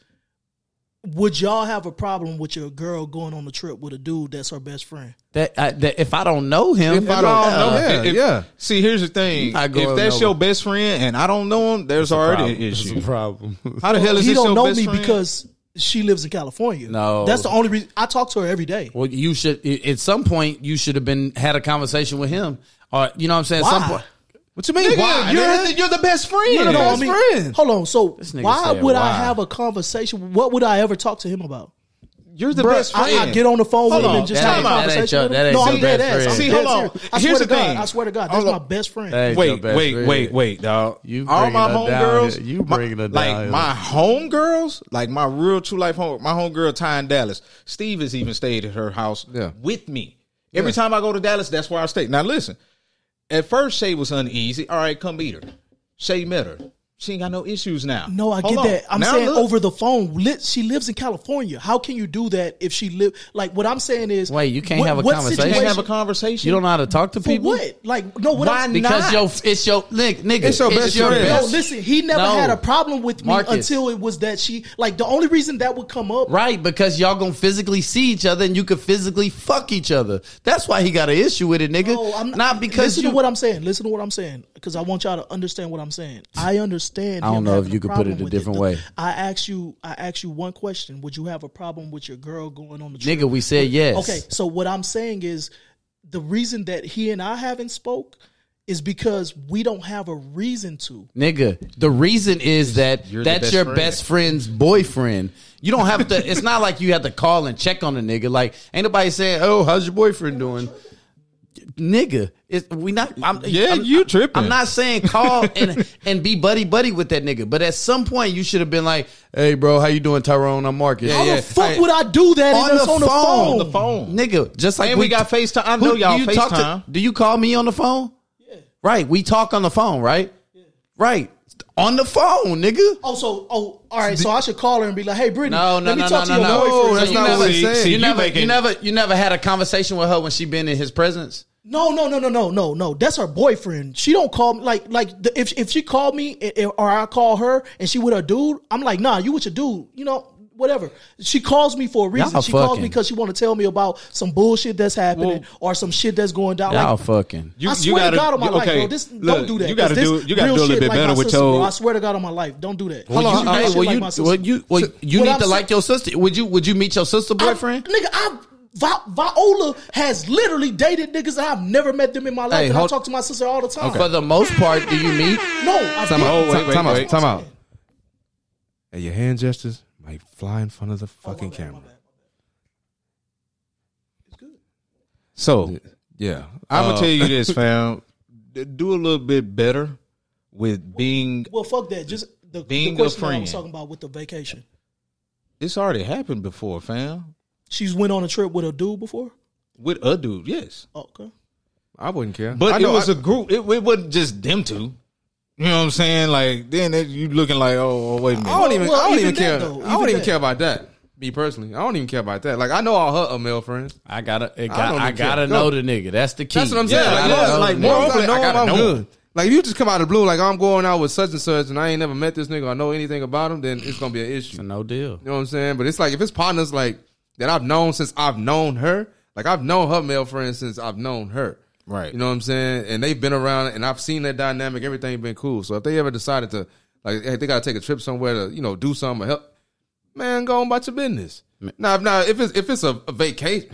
Speaker 5: would y'all have a problem with your girl going on a trip with a dude that's her best friend?
Speaker 4: That, I, that if I don't know him,
Speaker 2: If I don't
Speaker 4: uh,
Speaker 2: know him. Yeah,
Speaker 3: If-
Speaker 2: yeah.
Speaker 3: See, here's the thing. If that's
Speaker 4: nowhere.
Speaker 3: your best friend and I don't know him, there's already an
Speaker 6: It's a
Speaker 3: issue.
Speaker 6: problem.
Speaker 3: How the hell is
Speaker 5: he
Speaker 3: this
Speaker 5: don't
Speaker 3: your
Speaker 5: know
Speaker 3: best
Speaker 5: me
Speaker 3: friend?
Speaker 5: because she lives in California.
Speaker 4: No.
Speaker 5: that's the only reason I talk to her every day.
Speaker 4: Well, you should at some point you should have been had a conversation with him, or you know what I'm saying. At Some point,
Speaker 2: What you mean?
Speaker 3: Nigga,
Speaker 2: Why?
Speaker 3: you're, the, you're the best friend.
Speaker 2: You're the
Speaker 5: No,
Speaker 2: best
Speaker 5: I mean,
Speaker 2: friend.
Speaker 5: hold on. So why would
Speaker 4: why.
Speaker 5: I have a conversation? What would I ever talk to him about?
Speaker 3: You're the
Speaker 5: Bruh,
Speaker 3: best friend.
Speaker 5: I, I get on the phone
Speaker 3: Hold
Speaker 5: with him
Speaker 3: on.
Speaker 5: and just
Speaker 3: That
Speaker 5: have a
Speaker 3: ain't- that
Speaker 4: ain't
Speaker 5: conversation
Speaker 4: your-
Speaker 5: with
Speaker 4: that
Speaker 5: him.
Speaker 4: ain't
Speaker 5: No,
Speaker 4: your
Speaker 5: I'm dead
Speaker 4: best
Speaker 5: ass.
Speaker 4: friend.
Speaker 5: I'm
Speaker 3: See,
Speaker 5: dead
Speaker 3: hold on.
Speaker 5: I
Speaker 3: Here's
Speaker 5: swear
Speaker 3: the
Speaker 5: to God.
Speaker 3: thing.
Speaker 5: I swear to God. That's
Speaker 3: on.
Speaker 5: my best friend.
Speaker 4: That ain't
Speaker 3: Wait,
Speaker 4: best
Speaker 3: wait,
Speaker 4: friend.
Speaker 3: wait, wait, dog.
Speaker 4: You
Speaker 3: all
Speaker 4: bringing
Speaker 3: my
Speaker 4: her down
Speaker 3: homegirls.
Speaker 4: You
Speaker 3: my-
Speaker 4: bringing her
Speaker 3: like
Speaker 4: down here.
Speaker 3: my homegirls, like my real true life home, my homegirl Ty in Dallas. Steve has even stayed at her house
Speaker 2: Yeah.
Speaker 3: with me. Every time I go to Dallas, that's where I stay. Now listen, at first Shay was uneasy. All right, come meet her. Shay met her. She ain't got no issues now.
Speaker 5: No, I
Speaker 3: Hold
Speaker 5: get
Speaker 3: on.
Speaker 5: that. I'm
Speaker 3: Now
Speaker 5: saying
Speaker 3: look.
Speaker 5: over the phone. Li- She lives in California. How can you do that if she live? Like what I'm saying is,
Speaker 4: Wait, you can't
Speaker 5: what-
Speaker 4: have a conversation?
Speaker 3: You can't have a conversation.
Speaker 4: You don't know how to talk to
Speaker 5: For
Speaker 4: people.
Speaker 5: what? Like no, what
Speaker 3: Why
Speaker 5: I'm,
Speaker 4: Because
Speaker 3: Not.
Speaker 4: your it's your nigga, nigga
Speaker 2: It's your best friend.
Speaker 5: No, listen, he never
Speaker 4: No.
Speaker 5: had a problem with me
Speaker 4: Marcus.
Speaker 5: until it was that she like the only reason that would come up.
Speaker 4: Right, because y'all gonna physically see each other and you could physically fuck each other. That's why he got an issue with it, nigga.
Speaker 5: No, I'm
Speaker 4: not because
Speaker 5: listen
Speaker 4: you.
Speaker 5: to what I'm saying. Listen to what I'm saying because I want y'all to understand what I'm saying. I understand.
Speaker 4: I don't
Speaker 5: him
Speaker 4: know if you could put it a different
Speaker 5: The-
Speaker 4: way.
Speaker 5: I ask you. I ask you one question. Would you have a problem with your girl going on the trip?
Speaker 4: nigga, we said yes.
Speaker 5: Okay, so what I'm saying is the reason that he and I haven't spoke is because we don't have a reason to.
Speaker 4: Nigga, the reason is that
Speaker 3: You're
Speaker 4: that's
Speaker 3: best
Speaker 4: your
Speaker 3: friend.
Speaker 4: best friend's boyfriend. You don't have to. it's not like you have to call and check on the nigga. Like ain't nobody saying, "Oh, how's your boyfriend doing?" Nigga, it's, we not. I'm,
Speaker 3: Yeah,
Speaker 4: I'm-
Speaker 3: you tripping.
Speaker 4: I'm not saying call and and be buddy buddy with that nigga, but at some point you should have been like, "Hey, bro, how you doing, Tyrone? I'm Marcus."
Speaker 5: How
Speaker 2: yeah.
Speaker 5: the fuck
Speaker 2: Hey,
Speaker 5: would I do that
Speaker 4: on the
Speaker 5: on the
Speaker 4: phone.
Speaker 5: phone?
Speaker 3: On the phone.
Speaker 4: nigga. Just like
Speaker 3: And we got FaceTime. I know
Speaker 4: Who-
Speaker 3: y'all
Speaker 4: do you talk to-
Speaker 3: FaceTime.
Speaker 4: do you call me on the phone? Yeah. Right. We talk on the phone, right? Yeah. Right. On the phone, nigga.
Speaker 5: Oh, so oh, all right. So I should call her and be like, "Hey, Brittany,
Speaker 4: No, no,
Speaker 5: let me
Speaker 4: no,
Speaker 5: talk
Speaker 4: no,
Speaker 5: to
Speaker 4: no,
Speaker 5: your
Speaker 4: no.
Speaker 5: boyfriend."
Speaker 2: that's
Speaker 4: you
Speaker 2: not
Speaker 4: never,
Speaker 2: what he's saying.
Speaker 3: See,
Speaker 4: you
Speaker 3: you
Speaker 4: never,
Speaker 3: making-
Speaker 4: you never, you never had a conversation with her when she been in his presence.
Speaker 5: No, no, no, no, no, no, no. That's her boyfriend. She don't call me like like the, if if she called me eh, eh, or I call her and she with her dude, I'm like, nah, you with your dude. You know, whatever. She calls me for a reason.
Speaker 4: Y'all
Speaker 5: she calls me because she want to tell me about some bullshit that's happening or some shit that's going down.
Speaker 4: Y'all
Speaker 5: Like,
Speaker 4: fucking.
Speaker 3: You,
Speaker 5: I swear to God on my
Speaker 3: you-
Speaker 5: life, bro. This
Speaker 3: look,
Speaker 5: don't do that.
Speaker 3: You got to
Speaker 5: 'cause
Speaker 3: do.
Speaker 5: this
Speaker 3: You got to do a little
Speaker 5: shit
Speaker 3: bit
Speaker 5: like
Speaker 3: better with
Speaker 5: sister, bro. I swear to God on my life, don't do that.
Speaker 4: Well, you,
Speaker 5: Treat that
Speaker 4: uh,
Speaker 5: hey,
Speaker 4: well,
Speaker 5: like
Speaker 4: you,
Speaker 5: my
Speaker 4: well, you, well, you
Speaker 5: what
Speaker 4: need
Speaker 5: I'm
Speaker 4: to
Speaker 5: saying-
Speaker 4: like your sister. Would you, would you meet your sister boyfriend?
Speaker 5: I, nigga, I Vi- Viola has literally dated niggas and I've never met them in my life.
Speaker 2: Hey,
Speaker 5: and I talk to my sister all the time.
Speaker 4: For the most part, do you meet?
Speaker 5: No, I
Speaker 2: Time out.
Speaker 3: Oh, wait,
Speaker 2: time,
Speaker 3: wait,
Speaker 2: time out.
Speaker 3: wait.
Speaker 2: Time out. And your hand gestures might fly in front of the fucking camera. It's good.
Speaker 3: So
Speaker 2: Yeah,
Speaker 3: I'm
Speaker 2: Uh,
Speaker 3: gonna tell you this, fam. Do a little bit better with being.
Speaker 5: Well, fuck that. Just the,
Speaker 3: Being
Speaker 5: the
Speaker 3: a
Speaker 5: question that I was talking about with the vacation.
Speaker 3: It's already happened before, fam.
Speaker 5: She's went on a trip with a dude before.
Speaker 3: With a dude, yes.
Speaker 5: Oh, okay.
Speaker 2: I wouldn't care.
Speaker 3: But
Speaker 2: I
Speaker 3: it
Speaker 2: know
Speaker 3: was
Speaker 2: I-
Speaker 3: a group. It, it wasn't just them two. You know what I'm saying? Like then it, you looking like, oh, oh, wait a minute.
Speaker 2: I don't even.
Speaker 5: Well,
Speaker 2: I don't
Speaker 5: even
Speaker 2: even care.
Speaker 5: that, though,
Speaker 2: I don't
Speaker 5: even
Speaker 2: even
Speaker 5: that.
Speaker 2: care about that. Me personally, I don't even care about that. Like I know all her uh, male friends.
Speaker 4: I gotta, it
Speaker 2: I
Speaker 4: got,
Speaker 2: don't
Speaker 4: I,
Speaker 2: even care.
Speaker 4: gotta
Speaker 2: No.
Speaker 4: know the nigga. That's the key.
Speaker 2: That's what I'm saying.
Speaker 3: Yeah,
Speaker 2: like,
Speaker 3: I
Speaker 2: yeah,
Speaker 3: know,
Speaker 2: like more
Speaker 3: I
Speaker 2: I
Speaker 3: gotta
Speaker 2: know him, I'm
Speaker 3: him.
Speaker 2: good. Like if you just come out of the blue, like I'm going out with such and such, and I ain't never met this nigga or know anything about him, then it's gonna be an issue.
Speaker 4: no deal.
Speaker 2: You know what I'm saying? But it's like if it's partners like that I've known since I've known her, like I've known her male friends since I've known her.
Speaker 3: Right.
Speaker 2: You know what I'm saying? And they've been around and I've seen that dynamic, everything been cool. So if they ever decided to like hey, they gotta take a trip somewhere to, you know, do something or help, man, go on about your business. Man. Now if now if it's if it's a, a vacation,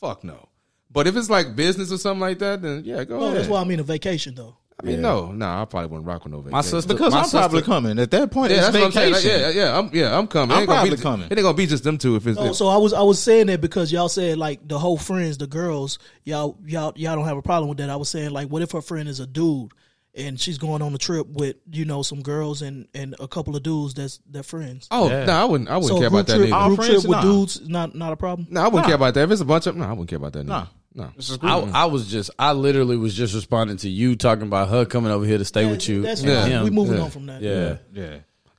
Speaker 2: fuck no. But if it's like business or something like that, then yeah, go
Speaker 5: Well,
Speaker 2: ahead.
Speaker 5: that's why I mean a vacation though.
Speaker 2: I mean, no, no, I probably wouldn't rock with no vacation.
Speaker 4: My sister,
Speaker 3: because
Speaker 4: my
Speaker 3: I'm probably coming at that point.
Speaker 2: Yeah,
Speaker 3: it's
Speaker 2: that's what I'm saying.
Speaker 3: vacation.
Speaker 2: Like, yeah, yeah, I'm yeah, I'm coming.
Speaker 3: I'm
Speaker 2: ain't
Speaker 3: probably
Speaker 2: be,
Speaker 3: coming.
Speaker 2: It ain't gonna be just them two if it's
Speaker 5: Oh, so I was I was saying that because y'all said like the whole friends, the girls, y'all y'all y'all don't have a problem with that. I was saying like, what if her friend is a dude and she's going on a trip with you know some girls and and a couple of dudes that's their friends.
Speaker 2: Oh
Speaker 4: Yeah.
Speaker 2: no, I wouldn't. I wouldn't
Speaker 5: so
Speaker 2: care about that
Speaker 5: trip,
Speaker 2: neither.
Speaker 3: Our
Speaker 5: group trip with
Speaker 3: nah.
Speaker 5: dudes not not a problem.
Speaker 2: No, I wouldn't
Speaker 3: Nah.
Speaker 2: care about that. If it's a bunch of no, I wouldn't care about that.
Speaker 3: Nah.
Speaker 2: Neither. No,
Speaker 3: It's just
Speaker 4: I. I was just, I literally was just responding to you talking about her coming over here to stay with you.
Speaker 5: That's
Speaker 4: and
Speaker 5: fine.
Speaker 4: him.
Speaker 5: We moving
Speaker 2: Yeah.
Speaker 5: on from that.
Speaker 4: Yeah.
Speaker 3: yeah.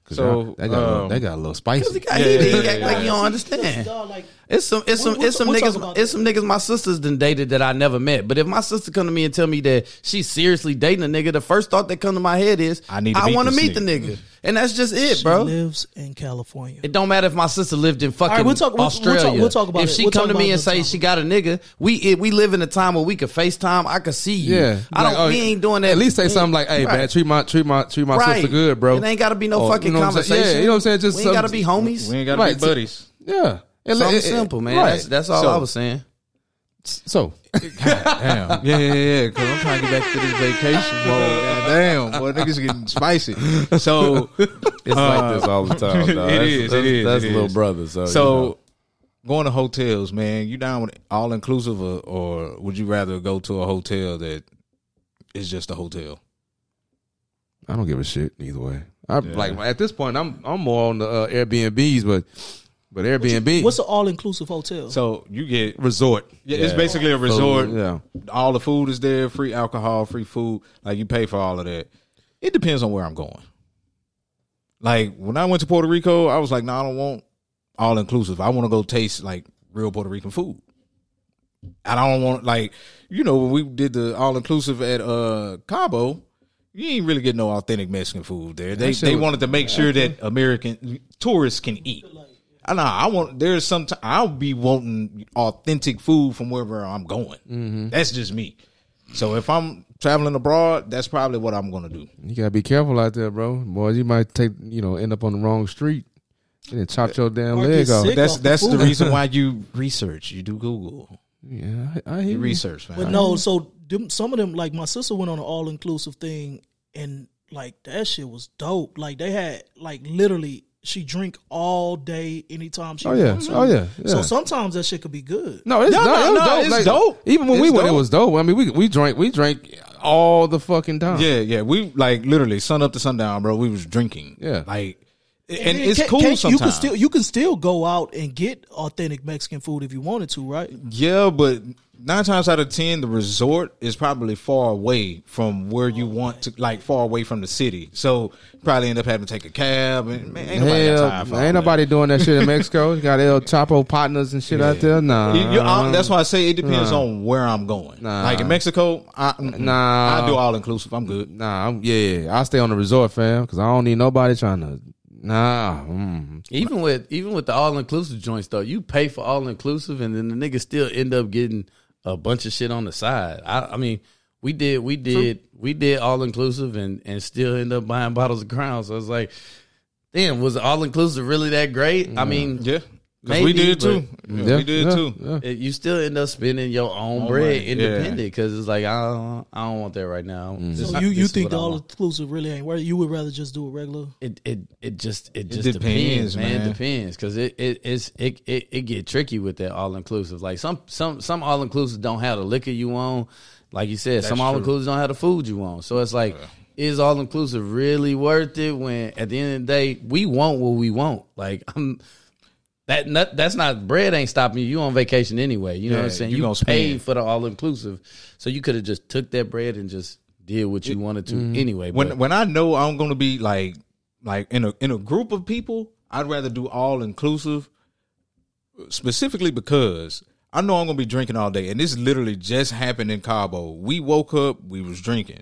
Speaker 2: so
Speaker 3: So
Speaker 2: they got, a little,
Speaker 3: um,
Speaker 2: they got a little spicy.
Speaker 4: He, he, he act like you don't understand.
Speaker 5: Dog, like,
Speaker 4: It's some, it's some, it's some
Speaker 5: we'll
Speaker 4: niggas, it's some niggas my sisters done dated that I never met. But if my sister come to me and tell me that she's seriously dating a nigga, the first thought that come to my head is
Speaker 3: I need to
Speaker 4: I
Speaker 3: meet
Speaker 4: want to meet the nigga, and that's just it,
Speaker 5: she
Speaker 4: bro.
Speaker 5: lives in California.
Speaker 4: It don't matter if my sister lived in fucking
Speaker 5: All right, we'll talk- we'll- we'll
Speaker 4: Australia.
Speaker 5: talk- we'll talk about
Speaker 4: if she
Speaker 5: We'll
Speaker 4: come to me and say
Speaker 5: time.
Speaker 4: she got a nigga, we it, we live in a time where we could FaceTime. I could see you.
Speaker 2: Yeah,
Speaker 4: I don't.
Speaker 2: Like, oh,
Speaker 4: we ain't doing that.
Speaker 2: At least say something like, "Hey,
Speaker 4: Right.
Speaker 2: man, treat my treat my treat my
Speaker 4: Right.
Speaker 2: sister good, bro."
Speaker 4: It ain't got to be no
Speaker 2: Or,
Speaker 4: fucking
Speaker 2: you know what I'm saying?
Speaker 4: conversation.
Speaker 2: Yeah, you know what I'm saying? Just
Speaker 4: we ain't got to be homies.
Speaker 3: we ain't got to be buddies.
Speaker 2: Yeah, It-
Speaker 4: Something
Speaker 2: it- it-
Speaker 4: simple, man.
Speaker 2: Right.
Speaker 4: That's that's all
Speaker 3: So-
Speaker 4: I was saying.
Speaker 2: so
Speaker 3: Damn. Yeah, yeah, yeah. Because I'm trying to get back to this vacation mode. God damn. Boy, niggas getting spicy. So,
Speaker 4: It's
Speaker 3: Uh,
Speaker 4: like this all the time. Dog.
Speaker 3: it
Speaker 4: That's-
Speaker 3: is, it
Speaker 4: That's,
Speaker 3: is, it
Speaker 4: little
Speaker 3: is.
Speaker 4: brother. So,
Speaker 3: so going to hotels, man, you down with all inclusive, or, or would you rather go to a hotel that is just a hotel?
Speaker 2: I don't give a shit either way. I like at this point, I'm I'm more on the uh, Airbnbs, but but Airbnb
Speaker 5: What's an all inclusive hotel?
Speaker 3: So you get
Speaker 2: resort.
Speaker 3: yeah, it's basically a resort.
Speaker 2: yeah.
Speaker 3: All the food is there, free alcohol, free food. Like you pay for all of that. It depends on where I'm going. Like when I went to Puerto Rico, I was like, no, nah, I don't want all inclusive. I want to go taste like real Puerto Rican food. And I don't want like you know when we did the all inclusive at uh Cabo, you ain't really get no authentic Mexican food there. They they wanted to make sure that American tourists can eat. I know I want. There's some. T- I'll be wanting authentic food from wherever I'm going.
Speaker 2: Mm-hmm.
Speaker 3: That's just me. So if I'm traveling abroad, that's probably what I'm gonna do.
Speaker 2: You gotta be careful out there, bro. Boys, you might take you know end up on the wrong street and then chop your damn
Speaker 5: Or
Speaker 2: leg off.
Speaker 3: That's
Speaker 5: off the
Speaker 3: that's the
Speaker 5: food.
Speaker 3: reason why you research. You do Google.
Speaker 2: Yeah, I, I hear
Speaker 3: You
Speaker 2: you.
Speaker 3: research, man.
Speaker 5: But no, so them, some of them, like my sister went on an all inclusive thing, and like that shit was dope. Like they had like literally, she drink all day anytime she.
Speaker 2: Oh yeah,
Speaker 5: wants to.
Speaker 2: oh yeah, yeah.
Speaker 5: So sometimes that shit could be good.
Speaker 2: no, it's,
Speaker 3: No,
Speaker 2: no,
Speaker 3: no,
Speaker 2: it dope.
Speaker 3: it's
Speaker 2: Like,
Speaker 3: dope.
Speaker 2: Even when we
Speaker 3: It's
Speaker 2: went, it was dope. I mean, we we drank we drank all the fucking time.
Speaker 3: Yeah, yeah. We like literally sun up to sundown, bro. We was drinking.
Speaker 2: Yeah.
Speaker 3: like, and,
Speaker 5: then
Speaker 3: it's
Speaker 5: can't-
Speaker 3: cool
Speaker 5: can't-
Speaker 3: sometimes.
Speaker 5: You can still you can still go out and get authentic Mexican food if you wanted to, right?
Speaker 3: Yeah, but nine times out of ten, the resort is probably far away from where you oh, want to, like far away from the city. So probably end up having to take a cab. And man, ain't nobody got
Speaker 2: Hell,
Speaker 3: time for
Speaker 2: ain't
Speaker 3: that.
Speaker 2: nobody doing that shit in Mexico. You got El Chapo partners and shit out there. Nah,
Speaker 3: You- you- I- that's why I say it depends
Speaker 2: Nah.
Speaker 3: on where I'm going.
Speaker 2: Nah.
Speaker 3: Like in Mexico, I.
Speaker 2: Nah.
Speaker 3: I do all inclusive. I'm good.
Speaker 2: Nah, I'm, yeah, yeah. I stay on the resort, fam, because I don't need nobody trying to. Nah, mm.
Speaker 4: Even with even with the all inclusive joints though, you pay for all inclusive, and then the niggas still end up getting a bunch of shit on the side. I, I mean, we did we did we did all inclusive, and and still end up buying bottles of Crown. So it's like, damn, was all inclusive really that great? I mean,
Speaker 3: Yeah, 'Cause we
Speaker 4: Maybe,
Speaker 3: did too. Yeah,
Speaker 2: Yeah,
Speaker 3: we did
Speaker 2: yeah,
Speaker 3: too.
Speaker 2: yeah.
Speaker 4: it- you still end up spending your own
Speaker 3: Own
Speaker 4: bread
Speaker 3: money,
Speaker 4: independent because it's like I don't, I don't want that right now. Mm-hmm. This-
Speaker 5: So you you think
Speaker 4: what
Speaker 5: the all
Speaker 4: want.
Speaker 5: inclusive really ain't worth? You would rather just do a regular?
Speaker 4: it it it just it just
Speaker 3: depends,
Speaker 4: depends, man.
Speaker 3: man.
Speaker 4: It depends because it it it's it, it it get tricky with that all inclusive. Like some some some all inclusive don't have the liquor you want. Like you said, some all
Speaker 3: true.
Speaker 4: inclusive don't have the food you want. So it's like, is all inclusive really worth it? When at the end of the day, we want what we want. Like I'm. That not, that's not bread ain't stopping you. You on vacation anyway. You know what I'm saying?
Speaker 3: you
Speaker 4: You, paid for the all inclusive, so you could have just took that bread and just did what you wanted to mm-hmm. anyway.
Speaker 3: When
Speaker 4: but-
Speaker 3: when I know I'm going to be like like in a in a group of people, I'd rather do all inclusive, specifically because I know I'm going to be drinking all day, and this literally just happened in Cabo. We woke up, we was drinking,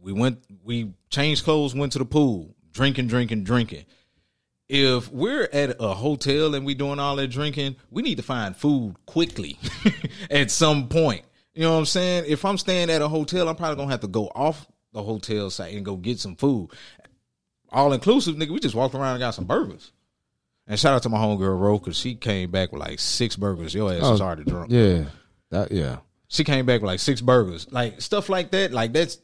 Speaker 3: we went, we changed clothes, went to the pool, drinking, drinking, drinking. If we're at a hotel and we're doing all that drinking, we need to find food quickly at some point. You know what I'm saying? If I'm staying at a hotel, I'm probably gonna have to go off the hotel site and go get some food. All inclusive, nigga. We just walked around and got some burgers. And shout out to my homegirl Ro, cause she came back with like six burgers. Your ass was
Speaker 2: Oh,
Speaker 3: already drunk.
Speaker 2: yeah, that yeah.
Speaker 3: She came back with like six burgers, like stuff like that. Like that's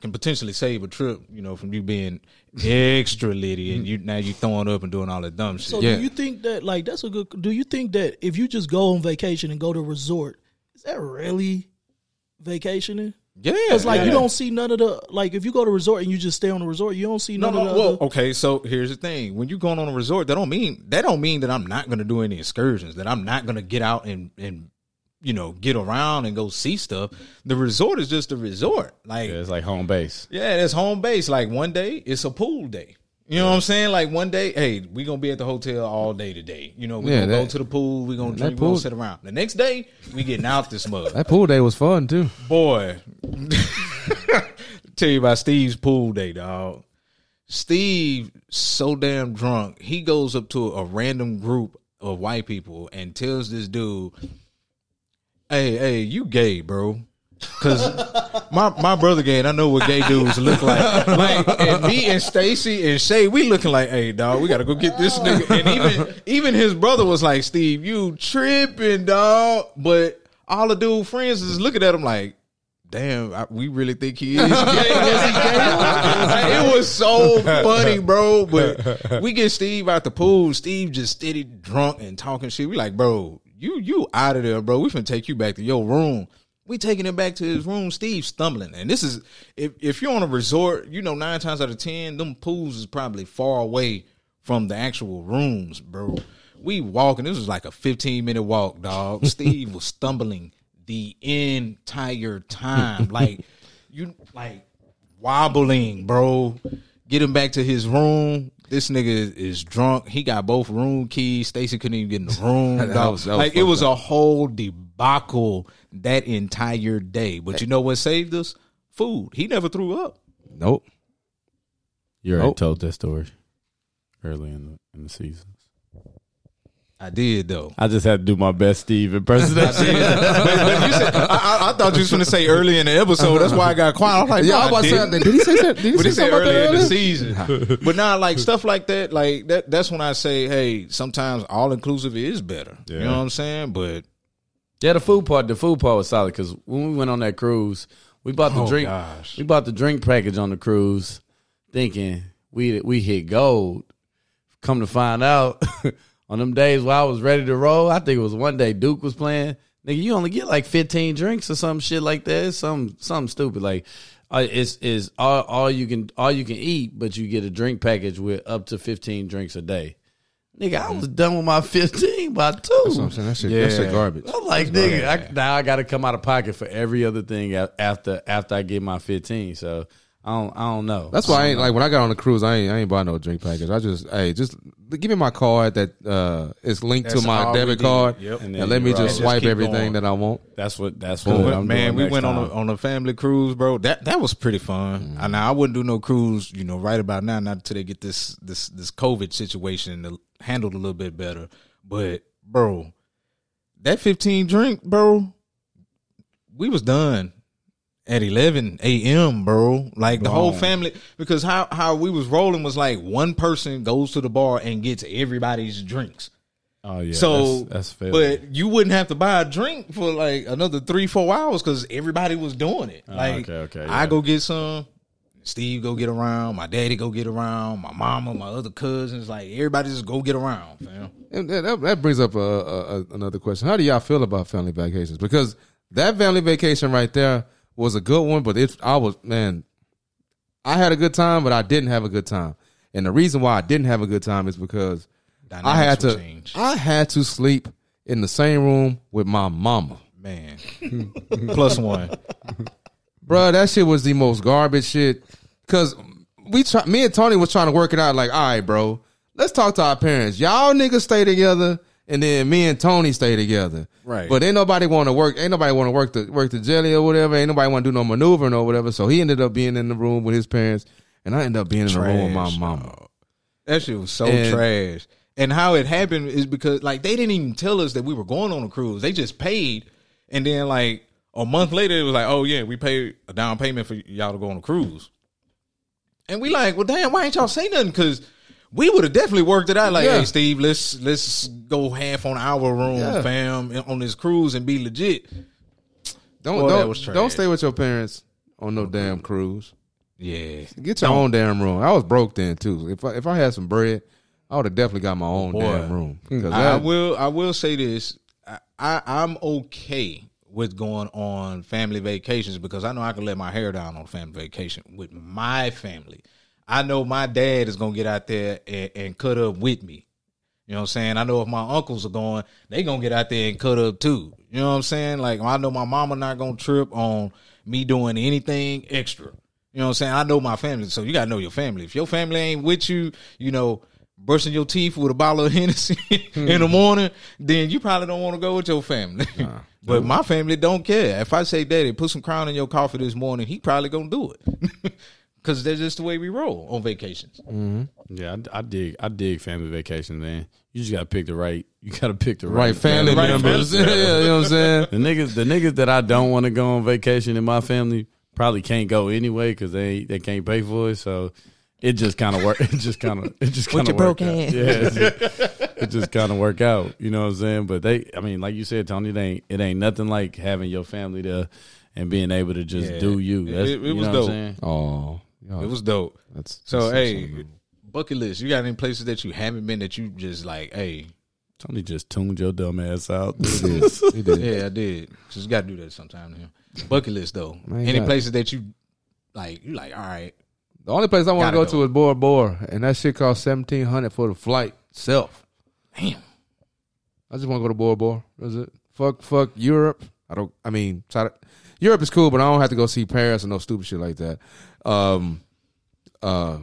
Speaker 3: can potentially save a trip, you know, from you being extra litty and mm-hmm. you now you throwing up and doing all that dumb shit.
Speaker 5: So
Speaker 2: Yeah.
Speaker 5: do you think that like that's a good? Do you think that if you just go on vacation and go to a resort, is that really vacationing?
Speaker 3: yeah,
Speaker 5: It's like
Speaker 3: yeah.
Speaker 5: you don't see none of the like if you go to a resort and you just stay on the resort, you don't see
Speaker 3: No,
Speaker 5: none
Speaker 3: no.
Speaker 5: of the.
Speaker 3: Well,
Speaker 5: other-
Speaker 3: okay. So here's the thing: when you're going on a resort, that don't mean that don't mean that I'm not going to do any excursions. That I'm not going to get out and and you know get around and go see stuff. The resort is just a resort. Like
Speaker 4: yeah, it's like home base.
Speaker 3: Yeah, it's home base. Like one day it's a pool day. You know what I'm saying? Like one day, hey, we gonna be at the hotel all day today. You know, we
Speaker 2: Yeah,
Speaker 3: gonna go to the pool, we gonna
Speaker 2: that
Speaker 3: drink, we
Speaker 2: pool-
Speaker 3: gonna sit around. The next day, we getting out this mug.
Speaker 2: That pool day was fun too.
Speaker 3: Boy, tell you about Steve's pool day, dog. Steve so damn drunk, he goes up to a random group of white people and tells this dude, "Hey, hey, you gay, bro." Cause my my brother gay, and I know what gay dudes look like. Like, and me and Stacy and Shay, we looking like, hey, dog, we gotta go get this nigga. And even even his brother was like, Steve, you tripping, dog. But all the dude friends is looking at him like, damn, I, we really think he is gay. it was so funny, bro. But we get Steve out the pool. Steve just steady drunk and talking shit. We like, bro, you you out of there, bro. We finna take you back to your room. We taking him back to his room. Steve stumbling, and this is if if you're on a resort, you know nine times out of ten, them pools is probably far away from the actual rooms, bro. We walking. This was like a 15 minute walk, dog. Steve was stumbling the entire time, like you like wobbling, bro. Get him back to his room. This nigga is, is drunk. He got both room keys. Stacy couldn't even get in the room.
Speaker 2: That was- that was
Speaker 3: like it was
Speaker 2: up.
Speaker 3: a whole debacle that entire day. But you know what saved us? Food. He never threw up.
Speaker 2: Nope.
Speaker 4: You already
Speaker 2: Nope.
Speaker 4: told that story early in the in the season.
Speaker 3: I did though.
Speaker 4: I just had to do my best Steve impersonation.
Speaker 3: but, but you said, I, I, I thought you was going to say early in the episode. That's why I got quiet. I was like,
Speaker 2: Yeah,
Speaker 3: no,
Speaker 2: I was about to say,
Speaker 3: didn't.
Speaker 2: did he say that? Did he
Speaker 3: But
Speaker 2: say
Speaker 3: he said
Speaker 2: something about that
Speaker 3: earlier in the season. but now, like stuff like that, like that. That's when I say, hey, sometimes all inclusive is better. You
Speaker 4: Yeah.
Speaker 3: know what I'm saying? But
Speaker 4: Yeah, the food part, the food part was solid because when we went on that cruise, we bought the
Speaker 3: Oh,
Speaker 4: drink.
Speaker 3: gosh.
Speaker 4: We bought the drink package on the cruise, thinking we we hit gold. Come to find out, on them days where I was ready to roll, I think it was one day Duke was playing. Nigga, you only get like fifteen drinks or some shit like that. It's some something stupid like. Uh, it's is all, all you can all you can eat, but you get a drink package with up to fifteen drinks a day. Nigga, I was done with my fifteen by two.
Speaker 2: That's what I'm saying. That shit, that shit
Speaker 3: Yeah.
Speaker 2: garbage.
Speaker 4: I'm like, nigga, I, now I got to come out of pocket for every other thing after after I get my 15. So I don't I don't know.
Speaker 2: That's why I ain't like when I got on the cruise. I ain't I ain't buy no drink package. I just hey just give me my card that uh is linked
Speaker 3: That's
Speaker 2: to my
Speaker 3: all we
Speaker 2: did
Speaker 3: did.
Speaker 2: card,
Speaker 3: Yep.
Speaker 2: and,
Speaker 4: And
Speaker 2: let me
Speaker 4: you
Speaker 2: just
Speaker 4: ride.
Speaker 3: Just
Speaker 2: swipe everything
Speaker 3: going.
Speaker 2: that I want.
Speaker 4: that's what that's what
Speaker 3: went-
Speaker 4: I'm
Speaker 3: man,
Speaker 4: doing
Speaker 3: we
Speaker 4: next
Speaker 3: went on a, on a family cruise, bro. That that was pretty fun. And I wouldn't do no cruise, you know, right about now, not until they get this this this COVID situation handled a little bit better. But bro, that 15 drink, bro, we was done at 11 a.m., bro. Like the whole family, because how how we was rolling was like one person goes to the bar and gets everybody's drinks.
Speaker 4: oh yeah,
Speaker 3: So,
Speaker 4: that's, that's fair.
Speaker 3: but you wouldn't have to buy a drink for like another three, four hours because everybody was doing it. Ah, like,
Speaker 4: okay, okay,
Speaker 3: I go get some, Steve go get around, my daddy go get around, my mama, my other cousins, like everybody just go get around, fam.
Speaker 2: And that, that- that brings up a, a, a, another question. How do y'all feel about family vacations? Because that family vacation right there was a good one, but it I was man, I had a good time, but I didn't have a good time. And the reason why I didn't have a good time is because I had to
Speaker 3: change.
Speaker 2: I had to sleep in the same room with my mama.
Speaker 3: Man, plus one.
Speaker 2: Bruh, that shit was the most garbage shit. Cause we try, me and Tony was trying to work it out. Like, all right, bro, let's talk to our parents. Y'all niggas stay together, and then me and Tony stay together.
Speaker 3: Right.
Speaker 2: But ain't nobody want to work. Ain't nobody want to work the work the jelly or whatever. Ain't nobody want to do no maneuvering or whatever. So he ended up being in the room with his parents, and I ended up being in the room with my mama.
Speaker 3: That shit was so
Speaker 2: And-
Speaker 3: trash. And how it happened is because like they didn't even tell us that we were going on a cruise. They just paid, and then like a month later, it was like, oh yeah, we paid a down payment for y'all to go on a cruise. And we like, well, damn, why ain't y'all say nothing? Because we would have definitely worked it out. Like,
Speaker 2: Yeah.
Speaker 3: hey, Steve, let's let's go half on our room,
Speaker 2: Yeah.
Speaker 3: fam, on this cruise and be legit.
Speaker 2: Don't
Speaker 3: Boy,
Speaker 2: don't, don't stay with your parents on no damn cruise.
Speaker 3: Yeah,
Speaker 2: Get your own damn room. I was broke then too. If I, if I had some bread, I would have definitely got my own
Speaker 3: Boy.
Speaker 2: damn room. 'Cause
Speaker 3: I, I will. I will say this. I, I I'm okay with going on family vacations because I know I can let my hair down on family vacation with my family. I know my dad is gonna get out there and, and cut up with me. You know what I'm saying? I know if my uncles are going, they gonna get out there and cut up too. You know what I'm saying? Like I know my mama not gonna trip on me doing anything extra. You know what I'm saying? I know my family, so you gotta know your family. If your family ain't with you, you know, brushing your teeth with a bottle of Hennessy in the hmm. morning, then you probably don't want to go with your family. but my family don't care. If I say, "Daddy, put some crown in your coffee this morning," he probably gonna do it. Cause that's just the way we roll on vacations. Mm-hmm.
Speaker 4: yeah, I, I dig I dig family vacation, man. You just gotta pick the right. You gotta pick the
Speaker 2: right
Speaker 4: right,
Speaker 2: family
Speaker 3: Right
Speaker 2: members. yeah, you know what I'm saying?
Speaker 4: The niggas, the niggas that I don't want to go on vacation in my family probably can't go anyway because they they can't pay for it. So it just kind of work. It just kind of it just kind of work
Speaker 3: broke
Speaker 4: out.
Speaker 3: ass.
Speaker 4: Yeah, it's just- it just kind of work out. You know what I'm saying? But they, I mean, like you said, Tony, it ain't it ain't nothing like having your family there and being able to just
Speaker 3: Yeah.
Speaker 4: do you.
Speaker 3: It-
Speaker 4: That's,
Speaker 3: it
Speaker 4: you
Speaker 3: was
Speaker 4: know
Speaker 3: dope.
Speaker 4: What I'm saying?
Speaker 2: Oh, y'all-
Speaker 3: It was dope.
Speaker 2: that's
Speaker 3: So
Speaker 2: that's
Speaker 3: hey, bucket list. You got any places that you haven't been that you just like? Hey,
Speaker 4: Tony just tuned your dumb ass out.
Speaker 2: He did. He did.
Speaker 3: Yeah, I did. Just got to do that sometime. Now. Bucket list though.
Speaker 2: Man,
Speaker 3: Any places that you like? You like? All right.
Speaker 2: The only place I want to go,
Speaker 3: go.
Speaker 2: to is Bora Bora, and that shit cost seventeen hundred for the flight itself.
Speaker 3: Damn.
Speaker 2: I just want to go to Bora Bora. That's it. Fuck, fuck Europe. I don't. I mean, try to, Europe is cool, but I don't have to go see Paris or no stupid shit like that. Um, uh,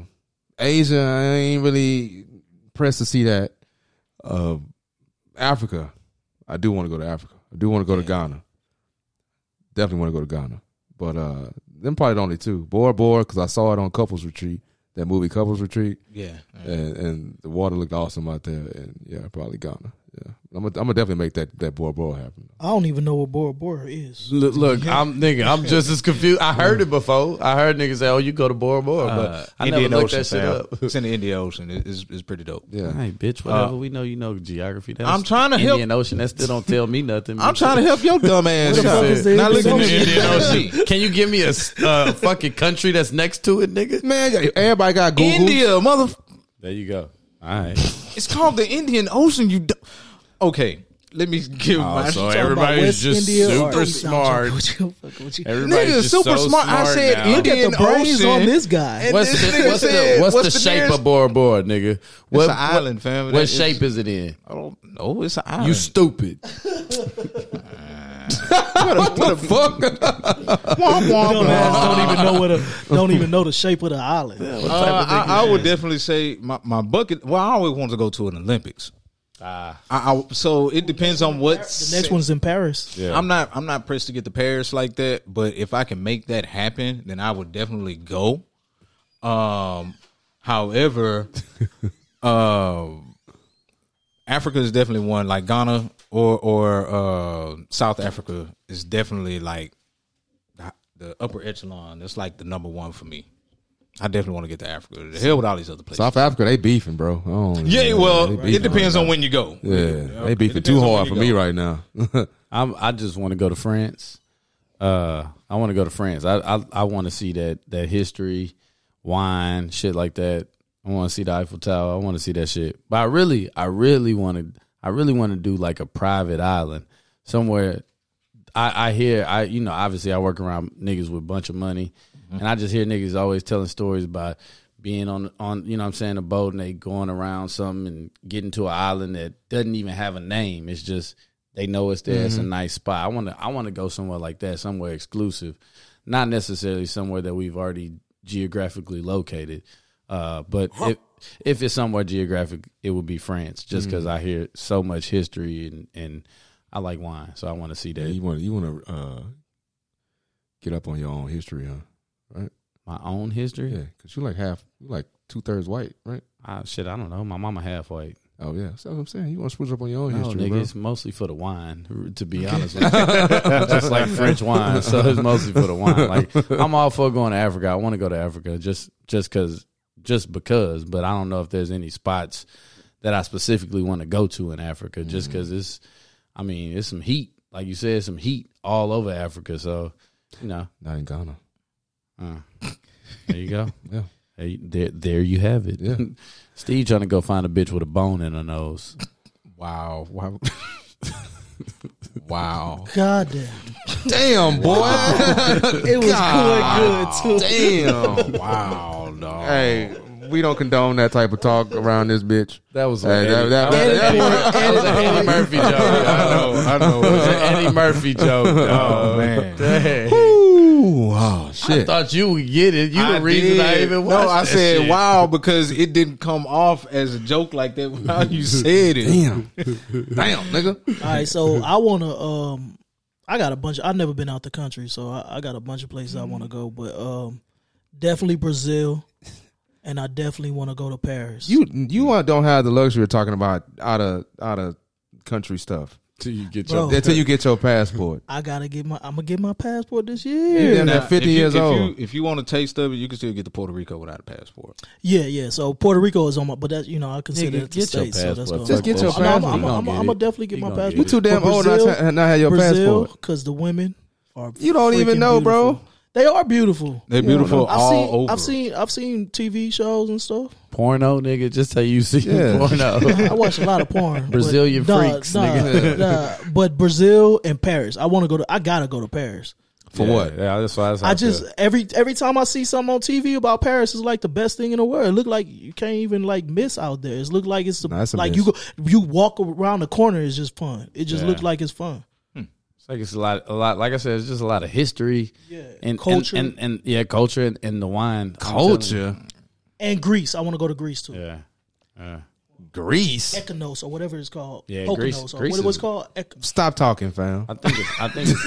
Speaker 2: Asia, I ain't really pressed to see that. Uh, Africa, I do want to go to Africa. I do want to go to Ghana. Definitely want to go to Ghana. But uh, them probably the only two. Bora Bora, because I saw it on Couples Retreat, that movie Couples Retreat,
Speaker 3: Yeah.
Speaker 2: and, and the water looked awesome out there. And yeah, probably Ghana. Yeah, I'm gonna, I'm gonna definitely make that that Bora Bora happen.
Speaker 5: I don't even know what Bora Bora is.
Speaker 4: Look, look, I'm nigga. I'm just as confused. I heard it before. I heard niggas say, "Oh, you go to Bora Bora,"
Speaker 3: Uh,
Speaker 4: but I never
Speaker 3: Indian
Speaker 4: looked
Speaker 3: Ocean,
Speaker 4: that shit
Speaker 3: fam.
Speaker 4: up.
Speaker 3: It's in the Indian Ocean. It- It's, it's pretty dope.
Speaker 2: Yeah,
Speaker 4: Hey, bitch, whatever. we know you know geography. That's
Speaker 3: I'm trying to help-
Speaker 4: Indian Ocean. That still don't tell me nothing.
Speaker 3: I'm trying to help your dumb ass.
Speaker 5: What the fuck is the
Speaker 3: Now look at
Speaker 5: Indian
Speaker 3: the Indian
Speaker 5: Ocean?
Speaker 3: Ocean.
Speaker 4: Can you give me a uh, fucking country that's next to it, nigga?
Speaker 2: man, everybody got Google.
Speaker 3: India, mother.
Speaker 4: There you go. All right.
Speaker 3: It's called the Indian Ocean. You. Do- okay. Let me give my.
Speaker 4: so
Speaker 5: Talking about
Speaker 4: everybody's just
Speaker 5: India
Speaker 4: super
Speaker 5: East-
Speaker 4: smart.
Speaker 5: joking with you. Fucking with you.
Speaker 4: Everybody's
Speaker 3: Nigga,
Speaker 4: just
Speaker 3: super
Speaker 4: so
Speaker 3: smart. I said
Speaker 4: now.
Speaker 3: Indian
Speaker 5: Look at the brains
Speaker 3: Ocean.
Speaker 5: on this guy.
Speaker 4: What's
Speaker 3: this
Speaker 4: the
Speaker 3: nigga
Speaker 4: what's the what's,
Speaker 3: what's
Speaker 4: the,
Speaker 3: the
Speaker 4: shape
Speaker 3: nearest-
Speaker 4: of Bora Bora, nigga? What,
Speaker 3: It's an island, fam.
Speaker 4: What,
Speaker 3: That
Speaker 4: shape is it in?
Speaker 3: I don't know. It's an island.
Speaker 4: You stupid.
Speaker 2: Fuck.
Speaker 5: Dumb ass don't even know what a don't even know the shape of the island.
Speaker 3: Uh, I, I would definitely say my, my bucket. Well, I always want to go to an Olympics.
Speaker 4: Ah,
Speaker 3: I, I, so it depends on what.
Speaker 5: The next one's in Paris.
Speaker 4: yeah.
Speaker 3: I'm not. I'm not pressed to get to Paris like that. But if I can make that happen, then I would definitely go. Um, however, um, Africa is definitely one. Like Ghana or or uh, South Africa is definitely like the, the upper echelon. That's like the number one for me. I definitely want to get to Africa. The hell with all these other places.
Speaker 2: South Africa, they beefing, bro. I don't-
Speaker 3: yeah, well, it depends on when you go.
Speaker 2: now. Yeah, they beefing too hard
Speaker 3: you
Speaker 2: for me right now.
Speaker 4: I'm, I just want to go to France. Uh, I want to go to France. I I, I want to see that that history, wine, shit like that. I want to see the Eiffel Tower. I want to see that shit. But I really, I really want to. I really want to do like a private island somewhere. I, I hear I you know obviously I work around niggas with a bunch of money, and I just hear niggas always telling stories about being on on you know what I'm saying a boat and they going around something and getting to an island that doesn't even have a name. It's just they know it's there. It's a nice spot. I want to I want to go somewhere like that, somewhere exclusive, not necessarily somewhere that we've already geographically located. Uh, but if if it's somewhere geographic, it would be France, just because I hear so much history and and I like wine, so I want to see that.
Speaker 2: Yeah, you want you want to uh, get up on your own history, huh?
Speaker 4: My own history.
Speaker 2: Yeah, because you like half, you like two thirds white, right?
Speaker 4: Ah, shit, I don't know. My mama half white.
Speaker 2: Oh yeah, that's what I'm saying. You want to switch up on your own
Speaker 4: No,
Speaker 2: history,
Speaker 4: nigga,
Speaker 2: bro.
Speaker 4: it's mostly for the wine. To be honest, with you. just like French wine, so it's mostly for the wine. Like I'm all for going to Africa. I want to go to Africa just just because, just because. But I don't know if there's any spots that I specifically want to go to in Africa. Just because it's, I mean, it's some heat. Like you said, some heat all over Africa. So, you know,
Speaker 2: Not in Ghana.
Speaker 4: Uh, there you go.
Speaker 2: Yeah.
Speaker 4: Hey, there, there you have it.
Speaker 2: Yeah.
Speaker 4: Steve trying to go find a bitch with a bone in her nose.
Speaker 3: Wow. Wow. wow.
Speaker 5: God damn.
Speaker 2: Damn, boy.
Speaker 5: It was going good too.
Speaker 2: Damn.
Speaker 3: Wow, dog.
Speaker 2: hey, we don't condone that type of talk around this bitch.
Speaker 4: That was
Speaker 2: Hey, that- that-
Speaker 4: that was an Eddie Murphy joke. I know, I know. It was an Eddie Murphy joke.
Speaker 3: Oh, man.
Speaker 4: Dang.
Speaker 2: Ooh, oh
Speaker 4: I thought you would get it. You the
Speaker 3: I
Speaker 4: reason I even watched
Speaker 3: No, I
Speaker 4: that
Speaker 3: said
Speaker 4: shit.
Speaker 3: wow because it didn't come off as a joke like that how you said it.
Speaker 2: Damn. Damn, nigga.
Speaker 5: All right, so I want to. Um, I got a bunch. I've never been out the country, so I, I got a bunch of places I want to go. But um, definitely Brazil, and I definitely want to go to Paris.
Speaker 2: You you don't have the luxury of talking about out of out of country stuff
Speaker 4: Till you get
Speaker 5: Bro.
Speaker 4: your
Speaker 2: until you get your passport.
Speaker 5: I gotta get my. I'm gonna get my passport this year.
Speaker 2: damn
Speaker 3: Now,
Speaker 2: near 50
Speaker 3: if you-
Speaker 2: years
Speaker 3: if
Speaker 2: old.
Speaker 3: You, if you want a taste of it, you can still get to Puerto Rico without a passport.
Speaker 5: Yeah, yeah. So Puerto Rico is on my, but that's you know I consider
Speaker 4: Nigga,
Speaker 5: it the
Speaker 4: get your
Speaker 5: state. So that's
Speaker 4: passport.
Speaker 5: going
Speaker 2: Just get your
Speaker 5: I'm, I'm,
Speaker 2: passport.
Speaker 5: I'm,
Speaker 4: gonna
Speaker 5: I'm,
Speaker 4: get
Speaker 5: I'm gonna
Speaker 4: it.
Speaker 5: definitely get
Speaker 4: You
Speaker 5: my
Speaker 4: gonna
Speaker 5: passport.
Speaker 2: you too damn
Speaker 5: But
Speaker 2: old not
Speaker 5: Brazil-
Speaker 2: to not have your
Speaker 5: Brazil,
Speaker 2: passport.
Speaker 5: because the women are.
Speaker 2: You don't even
Speaker 5: freaking
Speaker 2: know, bro.
Speaker 5: beautiful. They are beautiful.
Speaker 3: They're beautiful
Speaker 5: I've
Speaker 3: all
Speaker 5: seen,
Speaker 3: over.
Speaker 5: I've seen, I've seen TV shows and stuff.
Speaker 4: Porno, nigga. Just tell you see
Speaker 2: Yeah.
Speaker 4: porno.
Speaker 5: I watch a lot of porn. but
Speaker 4: Brazilian
Speaker 5: nah,
Speaker 4: freaks,
Speaker 5: nah,
Speaker 4: nigga.
Speaker 5: nah. But Brazil and Paris. I want to go to. I gotta go to Paris.
Speaker 2: For what?
Speaker 6: Yeah, that's why. That's how
Speaker 5: I
Speaker 6: feel.
Speaker 5: just every every time I see something on TV about Paris, it's like the best thing in the world. It look like you can't even like miss out there. It look like it's the,
Speaker 2: Nah, a
Speaker 5: like
Speaker 2: miss.
Speaker 5: you go you walk around the corner. It's just fun. It just
Speaker 4: Yeah.
Speaker 5: looks like it's fun.
Speaker 4: It's like it's a lot, a lot. Like I said, it's just a lot of history,
Speaker 5: Yeah.
Speaker 4: and
Speaker 5: Culture.
Speaker 4: and, and, and yeah, culture and, and the wine I'm telling you.
Speaker 2: Culture.
Speaker 5: And Greece. I want to go to Greece too.
Speaker 4: Yeah, yeah.
Speaker 2: Greece.
Speaker 5: Econos or whatever it's called.
Speaker 4: Yeah,
Speaker 5: Poconos
Speaker 4: Greece-
Speaker 5: or
Speaker 4: Greece
Speaker 5: what it was
Speaker 4: is-
Speaker 5: called. Ec-
Speaker 2: Stop talking, fam.
Speaker 4: I think it's, I think it's,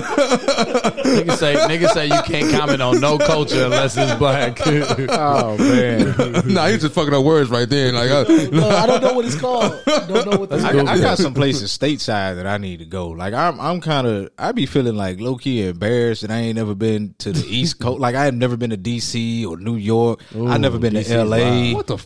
Speaker 4: niggas say niggas say you can't comment on no culture unless it's black.
Speaker 3: oh man,
Speaker 2: nah, you just fucking up words right there. Like, uh,
Speaker 5: no, I don't know what it's called. Don't know what this
Speaker 3: I,
Speaker 5: is.
Speaker 3: I got some places stateside that I need to go. Like I'm, I'm kind of, I be feeling like low key embarrassed that I ain't never been to the East Coast. Like I have never been to DC or New York. I never been
Speaker 4: DC
Speaker 3: to LA.
Speaker 4: wild.
Speaker 2: what the?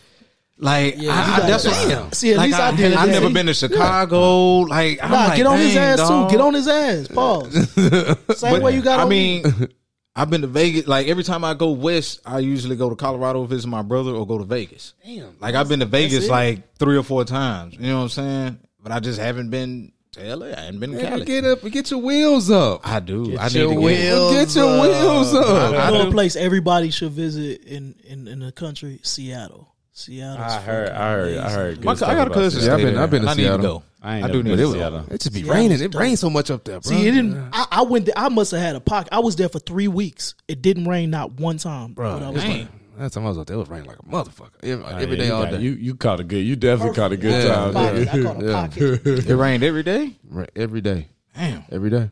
Speaker 2: F-
Speaker 3: Like
Speaker 5: Yeah,
Speaker 3: I, I, that's what
Speaker 2: Damn.
Speaker 5: See, at
Speaker 3: like
Speaker 5: least I, did.
Speaker 3: I've never been to Chicago. Like I'm
Speaker 5: Nah,
Speaker 3: like,
Speaker 5: get on his ass
Speaker 3: dog.
Speaker 5: too. Get on his ass. Pause. Same
Speaker 3: But,
Speaker 5: way you got.
Speaker 3: I
Speaker 5: on
Speaker 3: mean,
Speaker 5: me.
Speaker 3: I've been to Vegas. Like every time I go west, I usually go to Colorado visit my brother or go to Vegas.
Speaker 5: Damn.
Speaker 3: Like I've been to Vegas like three or four times. You know what I'm saying? But I just haven't been to LA. I haven't been to
Speaker 2: Man,
Speaker 3: Cali.
Speaker 2: get up, get your wheels up.
Speaker 3: I do. I need
Speaker 4: your
Speaker 3: to get
Speaker 4: wheels
Speaker 2: Get your wheels up.
Speaker 5: I
Speaker 3: I
Speaker 5: know a place everybody should visit in in in the country. Seattle. Seattle.
Speaker 4: I heard. I heard. I heard.
Speaker 3: My, I got a cousin.
Speaker 2: Yeah, I've been- I've been to
Speaker 3: and I need
Speaker 2: Seattle.
Speaker 3: to go.
Speaker 4: I ain't
Speaker 3: I do need
Speaker 4: to
Speaker 3: to go.
Speaker 4: Seattle.
Speaker 2: It just be
Speaker 5: Seattle's
Speaker 2: raining. It
Speaker 5: dope.
Speaker 2: rains so much up there, bro.
Speaker 5: See, it didn't. I, I went. There, I must have had a pocket. I was there for three weeks. It didn't rain not one time,
Speaker 2: Bro,
Speaker 5: But I was like,
Speaker 2: Last time I was out there, it was raining like a motherfucker. Every,
Speaker 4: Oh,
Speaker 2: every
Speaker 4: yeah,
Speaker 2: day, all
Speaker 4: got-
Speaker 2: day.
Speaker 4: You you caught a good. You definitely caught a good
Speaker 2: Yeah.
Speaker 4: time.
Speaker 5: pocket.
Speaker 4: nigga.
Speaker 5: I caught a
Speaker 2: Yeah.
Speaker 5: pocket.
Speaker 3: It rained every day.
Speaker 2: Ra- every day.
Speaker 3: Damn.
Speaker 2: Every day.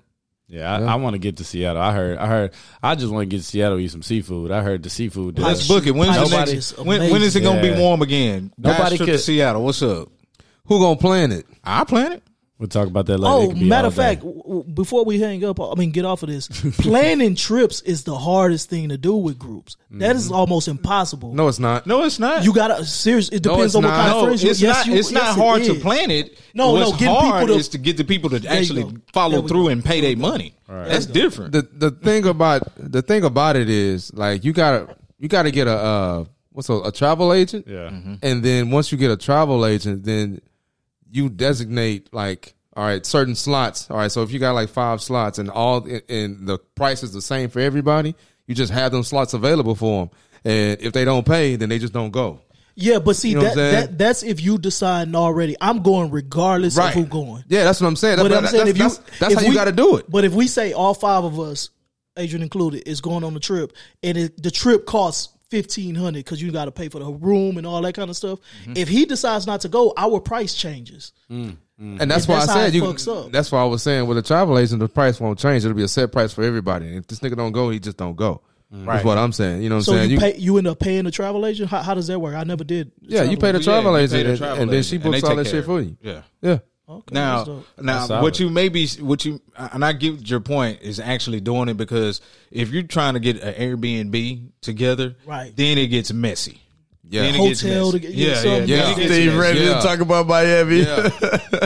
Speaker 4: Yeah, I, I want to get to Seattle. I heard, I heard, I just want to get to Seattle eat some seafood. I heard the seafood. there-
Speaker 3: Let's book it. When's the next? When, when is it
Speaker 4: amazing.
Speaker 3: gonna be warm again? Guys,
Speaker 4: Nobody
Speaker 3: trip to
Speaker 4: could-
Speaker 3: Seattle. What's up?
Speaker 2: Who gonna plan it?
Speaker 3: I plan it.
Speaker 4: We'll talk about that later.
Speaker 5: Oh, matter of fact, w- w- before we hang up, I mean, get off of this. Planning trips is the hardest thing to do with groups. That is almost impossible.
Speaker 2: No, it's not.
Speaker 3: No, it's not.
Speaker 5: you gotta serious. It depends
Speaker 2: it's
Speaker 5: on what
Speaker 2: not.
Speaker 5: kind of
Speaker 3: no,
Speaker 5: friends you.
Speaker 3: it's
Speaker 5: yes,
Speaker 3: not.
Speaker 5: you-
Speaker 3: it's not
Speaker 5: yes, it
Speaker 3: hard to
Speaker 5: is.
Speaker 3: plan it.
Speaker 5: No,
Speaker 3: What's
Speaker 5: no, getting
Speaker 3: hard
Speaker 5: people to-
Speaker 3: is to get the people to
Speaker 5: you
Speaker 3: actually
Speaker 5: go. There
Speaker 3: follow
Speaker 5: we
Speaker 3: through
Speaker 5: go.
Speaker 3: and pay their money. That's different.
Speaker 2: The the thing about the thing about it is like you gotta you gotta get a uh what's a, a travel agent.
Speaker 4: Yeah.
Speaker 2: And then once you get a travel agent, then you designate like all right certain slots. All right, so if you got like five slots and all and the price is the same for everybody, you just have them slots available for them. And if they don't pay, then they just don't go.
Speaker 5: Yeah, but see
Speaker 2: You know
Speaker 5: that, that that's if you decide already. I'm going regardless of who going.
Speaker 2: Yeah, that's what I'm saying. That's,
Speaker 5: But I'm saying
Speaker 2: that's,
Speaker 5: if you,
Speaker 2: that's, that's
Speaker 5: if
Speaker 2: how you got to do it.
Speaker 5: But if we say all five of us, Adrian included, is going on the trip, and it, the trip costs fifteen hundred because you got to pay for the room and all that kind of stuff.
Speaker 2: Mm-hmm.
Speaker 5: If he decides not to go, our price changes.
Speaker 2: And that's
Speaker 5: And
Speaker 2: why
Speaker 5: that's
Speaker 2: I said you.
Speaker 5: fucks up.
Speaker 2: That's why I was saying with a travel agent, the price won't change. It'll be a set price for everybody. And if this nigga don't go, he just don't go. That's what I'm saying. You know what I'm
Speaker 5: So
Speaker 2: saying?
Speaker 5: you pay, you end up paying the travel agent. How, how does that work? I never did.
Speaker 2: yeah, you pay the
Speaker 5: agent.
Speaker 2: travel
Speaker 3: Yeah,
Speaker 2: agent,
Speaker 3: pay the
Speaker 2: and,
Speaker 3: travel
Speaker 2: and then she
Speaker 3: and
Speaker 2: books
Speaker 3: they
Speaker 2: all that shit for you.
Speaker 3: Yeah.
Speaker 2: Yeah.
Speaker 5: Okay,
Speaker 3: Now, now, what you maybe, what you, and I get your point is actually doing it because if you're trying to get an Airbnb together,
Speaker 5: Right.
Speaker 3: then it gets messy.
Speaker 2: Yeah.
Speaker 3: Then it gets
Speaker 5: Hotel
Speaker 3: messy.
Speaker 5: to get-
Speaker 3: yeah,
Speaker 5: yeah,
Speaker 3: yeah,
Speaker 5: something.
Speaker 3: then
Speaker 2: Yeah.
Speaker 3: it gets
Speaker 4: Steve
Speaker 3: messy.
Speaker 4: ready
Speaker 2: Yeah.
Speaker 4: to talk about Miami.
Speaker 2: Yeah.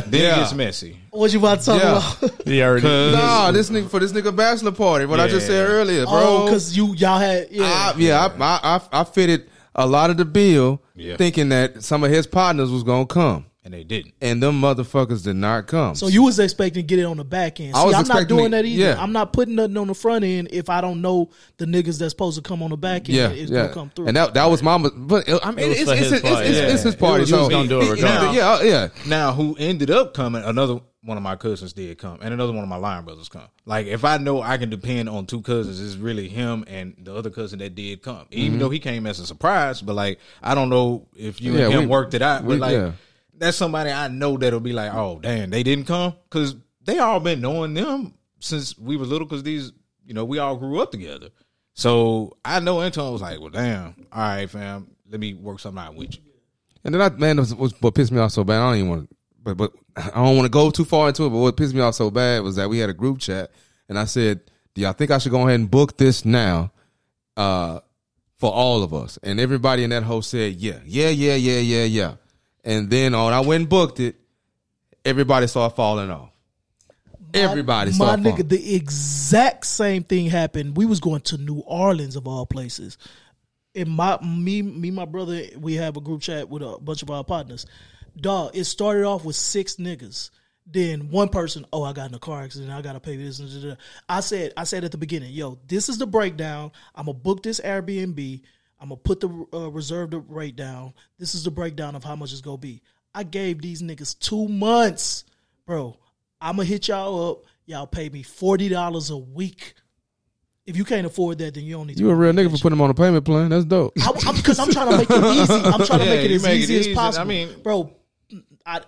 Speaker 3: Then
Speaker 2: Yeah.
Speaker 3: it gets messy.
Speaker 5: what you about to talk
Speaker 2: Yeah.
Speaker 5: about?
Speaker 4: He already.
Speaker 2: Nah, this nigga for this nigga bachelor party. What I just said earlier, oh, bro.
Speaker 5: oh, because you y'all had yeah.
Speaker 2: I, yeah, I, I, I, I fitted a lot of the bill,
Speaker 3: Yeah.
Speaker 2: thinking that some of his partners was gonna come,
Speaker 3: And they didn't.
Speaker 2: and them motherfuckers did not come.
Speaker 5: So you was expecting to get it on the back end. See,
Speaker 2: I was
Speaker 5: I'm not doing
Speaker 2: it-
Speaker 5: that either.
Speaker 2: yeah.
Speaker 5: I'm not putting nothing on the front end if I don't know the niggas that's supposed to come on the back end
Speaker 2: yeah,
Speaker 5: is
Speaker 2: yeah,
Speaker 5: gonna come through.
Speaker 2: and that that was my. But I mean,
Speaker 4: It was
Speaker 2: it's, it's,
Speaker 4: his
Speaker 2: it's,
Speaker 4: party.
Speaker 2: it's, it's his
Speaker 3: Yeah.
Speaker 2: party.
Speaker 3: He was
Speaker 2: so
Speaker 3: gonna do it
Speaker 2: he-
Speaker 3: regardless.
Speaker 2: Yeah, yeah.
Speaker 3: Now, who ended up coming? Another one of my cousins did come, and another one of my lion brothers come. Like, if I know I can depend on two cousins, it's really him and the other cousin that did come. Even though he came as a surprise, but like, I don't know if you
Speaker 2: Mm-hmm. Yeah,
Speaker 3: and him
Speaker 2: we-
Speaker 3: worked it out.
Speaker 2: we-
Speaker 3: But like,
Speaker 2: yeah.
Speaker 3: That's somebody I know that'll be like, oh damn, they didn't come because they all been knowing them since we was little. Because these, you know, we all grew up together. So I know Anton was like, well, damn, all right, fam, let me work something out with you.
Speaker 2: And then I man, was, was what pissed me off so bad. I don't even want to, but but I don't want to go too far into it. But what pissed me off so bad was that we had a group chat, and I said, "Do y'all think I should go ahead and book this now, uh, for all of us?" And everybody in that whole said, "Yeah, yeah, yeah, yeah, yeah, yeah." And then on I went and booked it. Everybody started falling off. Everybody
Speaker 5: my nigga,
Speaker 2: falling.
Speaker 5: the exact same thing happened. We was going to New Orleans of all places. And my me me my brother, we have a group chat with a bunch of our partners. Dog, it started off with six niggas. Then one person, oh, I got in a car accident. I gotta pay this. I said, I said at the beginning, yo, this is the breakdown. I'm gonna book this Airbnb. I'm gonna put the uh, reserve the rate down. This is the breakdown of how much it's gonna be. I gave these niggas two months, bro. I'm gonna hit y'all up. Y'all pay me forty dollars a week. If you can't afford that, then you don't need to.
Speaker 2: You a real nigga for putting them on a payment plan. That's dope.
Speaker 5: Because I'm, I'm trying to make it easy. I'm trying to
Speaker 3: Yeah,
Speaker 5: make it as
Speaker 3: make it
Speaker 5: easy as
Speaker 3: easy. I
Speaker 5: possible.
Speaker 3: mean-
Speaker 5: bro, I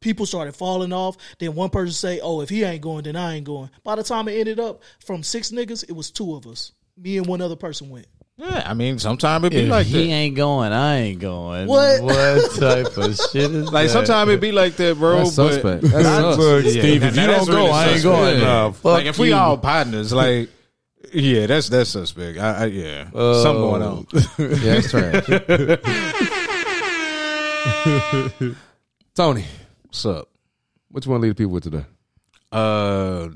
Speaker 5: people started falling off. Then one person say, "Oh, if he ain't going, then I ain't going." By the time it ended up from six niggas, it was two of us. Me and one other person went.
Speaker 3: Yeah, I mean, sometimes it be
Speaker 4: If
Speaker 3: like
Speaker 4: he
Speaker 3: that.
Speaker 4: ain't going, I ain't going.
Speaker 5: What?
Speaker 4: What type of shit is
Speaker 3: Like sometimes it be like that, bro.
Speaker 2: That's
Speaker 3: but
Speaker 2: suspect. That's sus.
Speaker 6: Look,
Speaker 3: Yeah,
Speaker 6: Steve,
Speaker 3: now
Speaker 6: if you
Speaker 3: that's
Speaker 6: don't go,
Speaker 3: really
Speaker 6: I ain't
Speaker 3: suspect.
Speaker 6: going.
Speaker 2: Yeah.
Speaker 6: Nah, fuck
Speaker 3: like if we all partners, like yeah, that's that's suspect. I, I yeah, something going on.
Speaker 2: Yeah, it's trash. Tony,
Speaker 3: What's up?
Speaker 2: what you want to leave the people with today?
Speaker 3: Uh,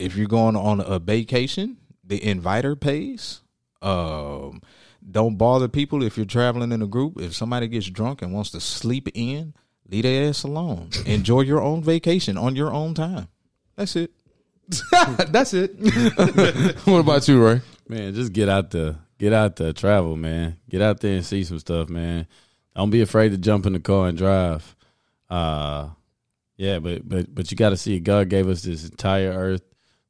Speaker 3: if you're going on a vacation, the inviter pays. Um, don't bother people if you're traveling in a group. If somebody gets drunk and wants to sleep in, leave their ass alone. Enjoy your own vacation on your own time. That's it.
Speaker 2: That's it. what about you, Ray?
Speaker 4: Man, just get out the Get out there, travel, man. Get out there and see some stuff, man. Don't be afraid to jump in the car and drive. Uh yeah, but but but you got to see God gave us this entire earth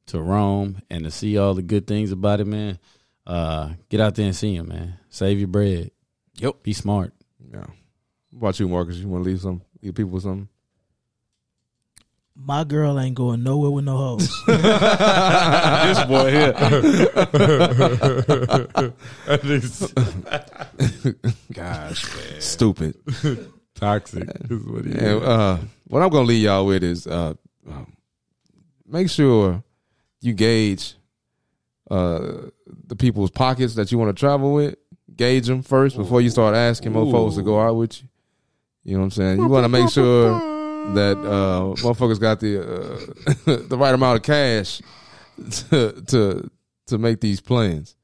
Speaker 4: to roam and to see all the good things about it, man. Uh get out there and see him, man. Save your bread.
Speaker 3: Yep.
Speaker 4: Be smart.
Speaker 2: Yeah. What about you, Marcus? You want to leave some leave people with something?
Speaker 5: My girl ain't going nowhere with no hoes.
Speaker 3: this boy here. Gosh, man.
Speaker 2: Stupid.
Speaker 6: toxic. Is what he
Speaker 2: And uh, what I'm gonna leave y'all with is uh, um, make sure you gauge uh, the people's pockets that you want to travel with. Gauge them first before you start asking more folks to go out with you. You know what I'm saying? You want to make sure that uh, motherfuckers got the uh, the right amount of cash to to to make these plans.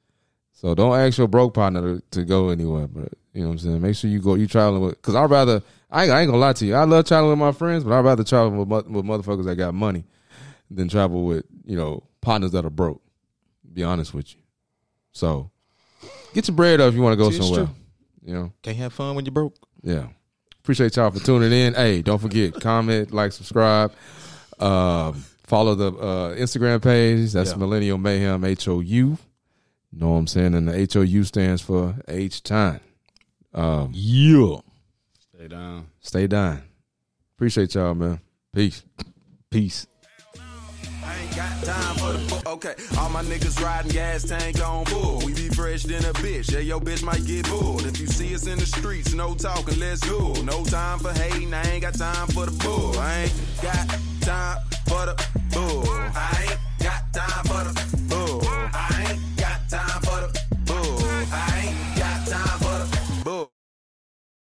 Speaker 2: So don't ask your broke partner to, to go anywhere, but you know what I'm saying. Make sure you go. You traveling with because I'd rather. I ain't, I ain't gonna lie to you. I love traveling with my friends, but I'd rather travel with with motherfuckers that got money than travel with you know partners that are broke. Be honest with you. So get your bread up if you want to go
Speaker 3: See, it's
Speaker 2: somewhere.
Speaker 3: true.
Speaker 2: You know.
Speaker 3: Can't have fun when you're broke.
Speaker 2: Yeah. Appreciate y'all for tuning in. Hey, don't forget, comment, like, subscribe. Um, follow the uh, Instagram page. That's
Speaker 3: Yeah.
Speaker 2: Millennial Mayhem H O U. Know what I'm saying? And the H O U stands for H time. Um,
Speaker 3: Yeah.
Speaker 4: Stay down.
Speaker 2: stay down. Appreciate y'all, man. Peace.
Speaker 3: Peace
Speaker 1: time for the Okay, all my niggas riding gas tank on full. We be fresh than a bitch. Yeah, yo bitch might get bulled. If you see us in the streets, no talking, let's go. No time for hating, I ain't got time for the bull. I ain't got time for the bull. I ain't got time for the bull. I ain't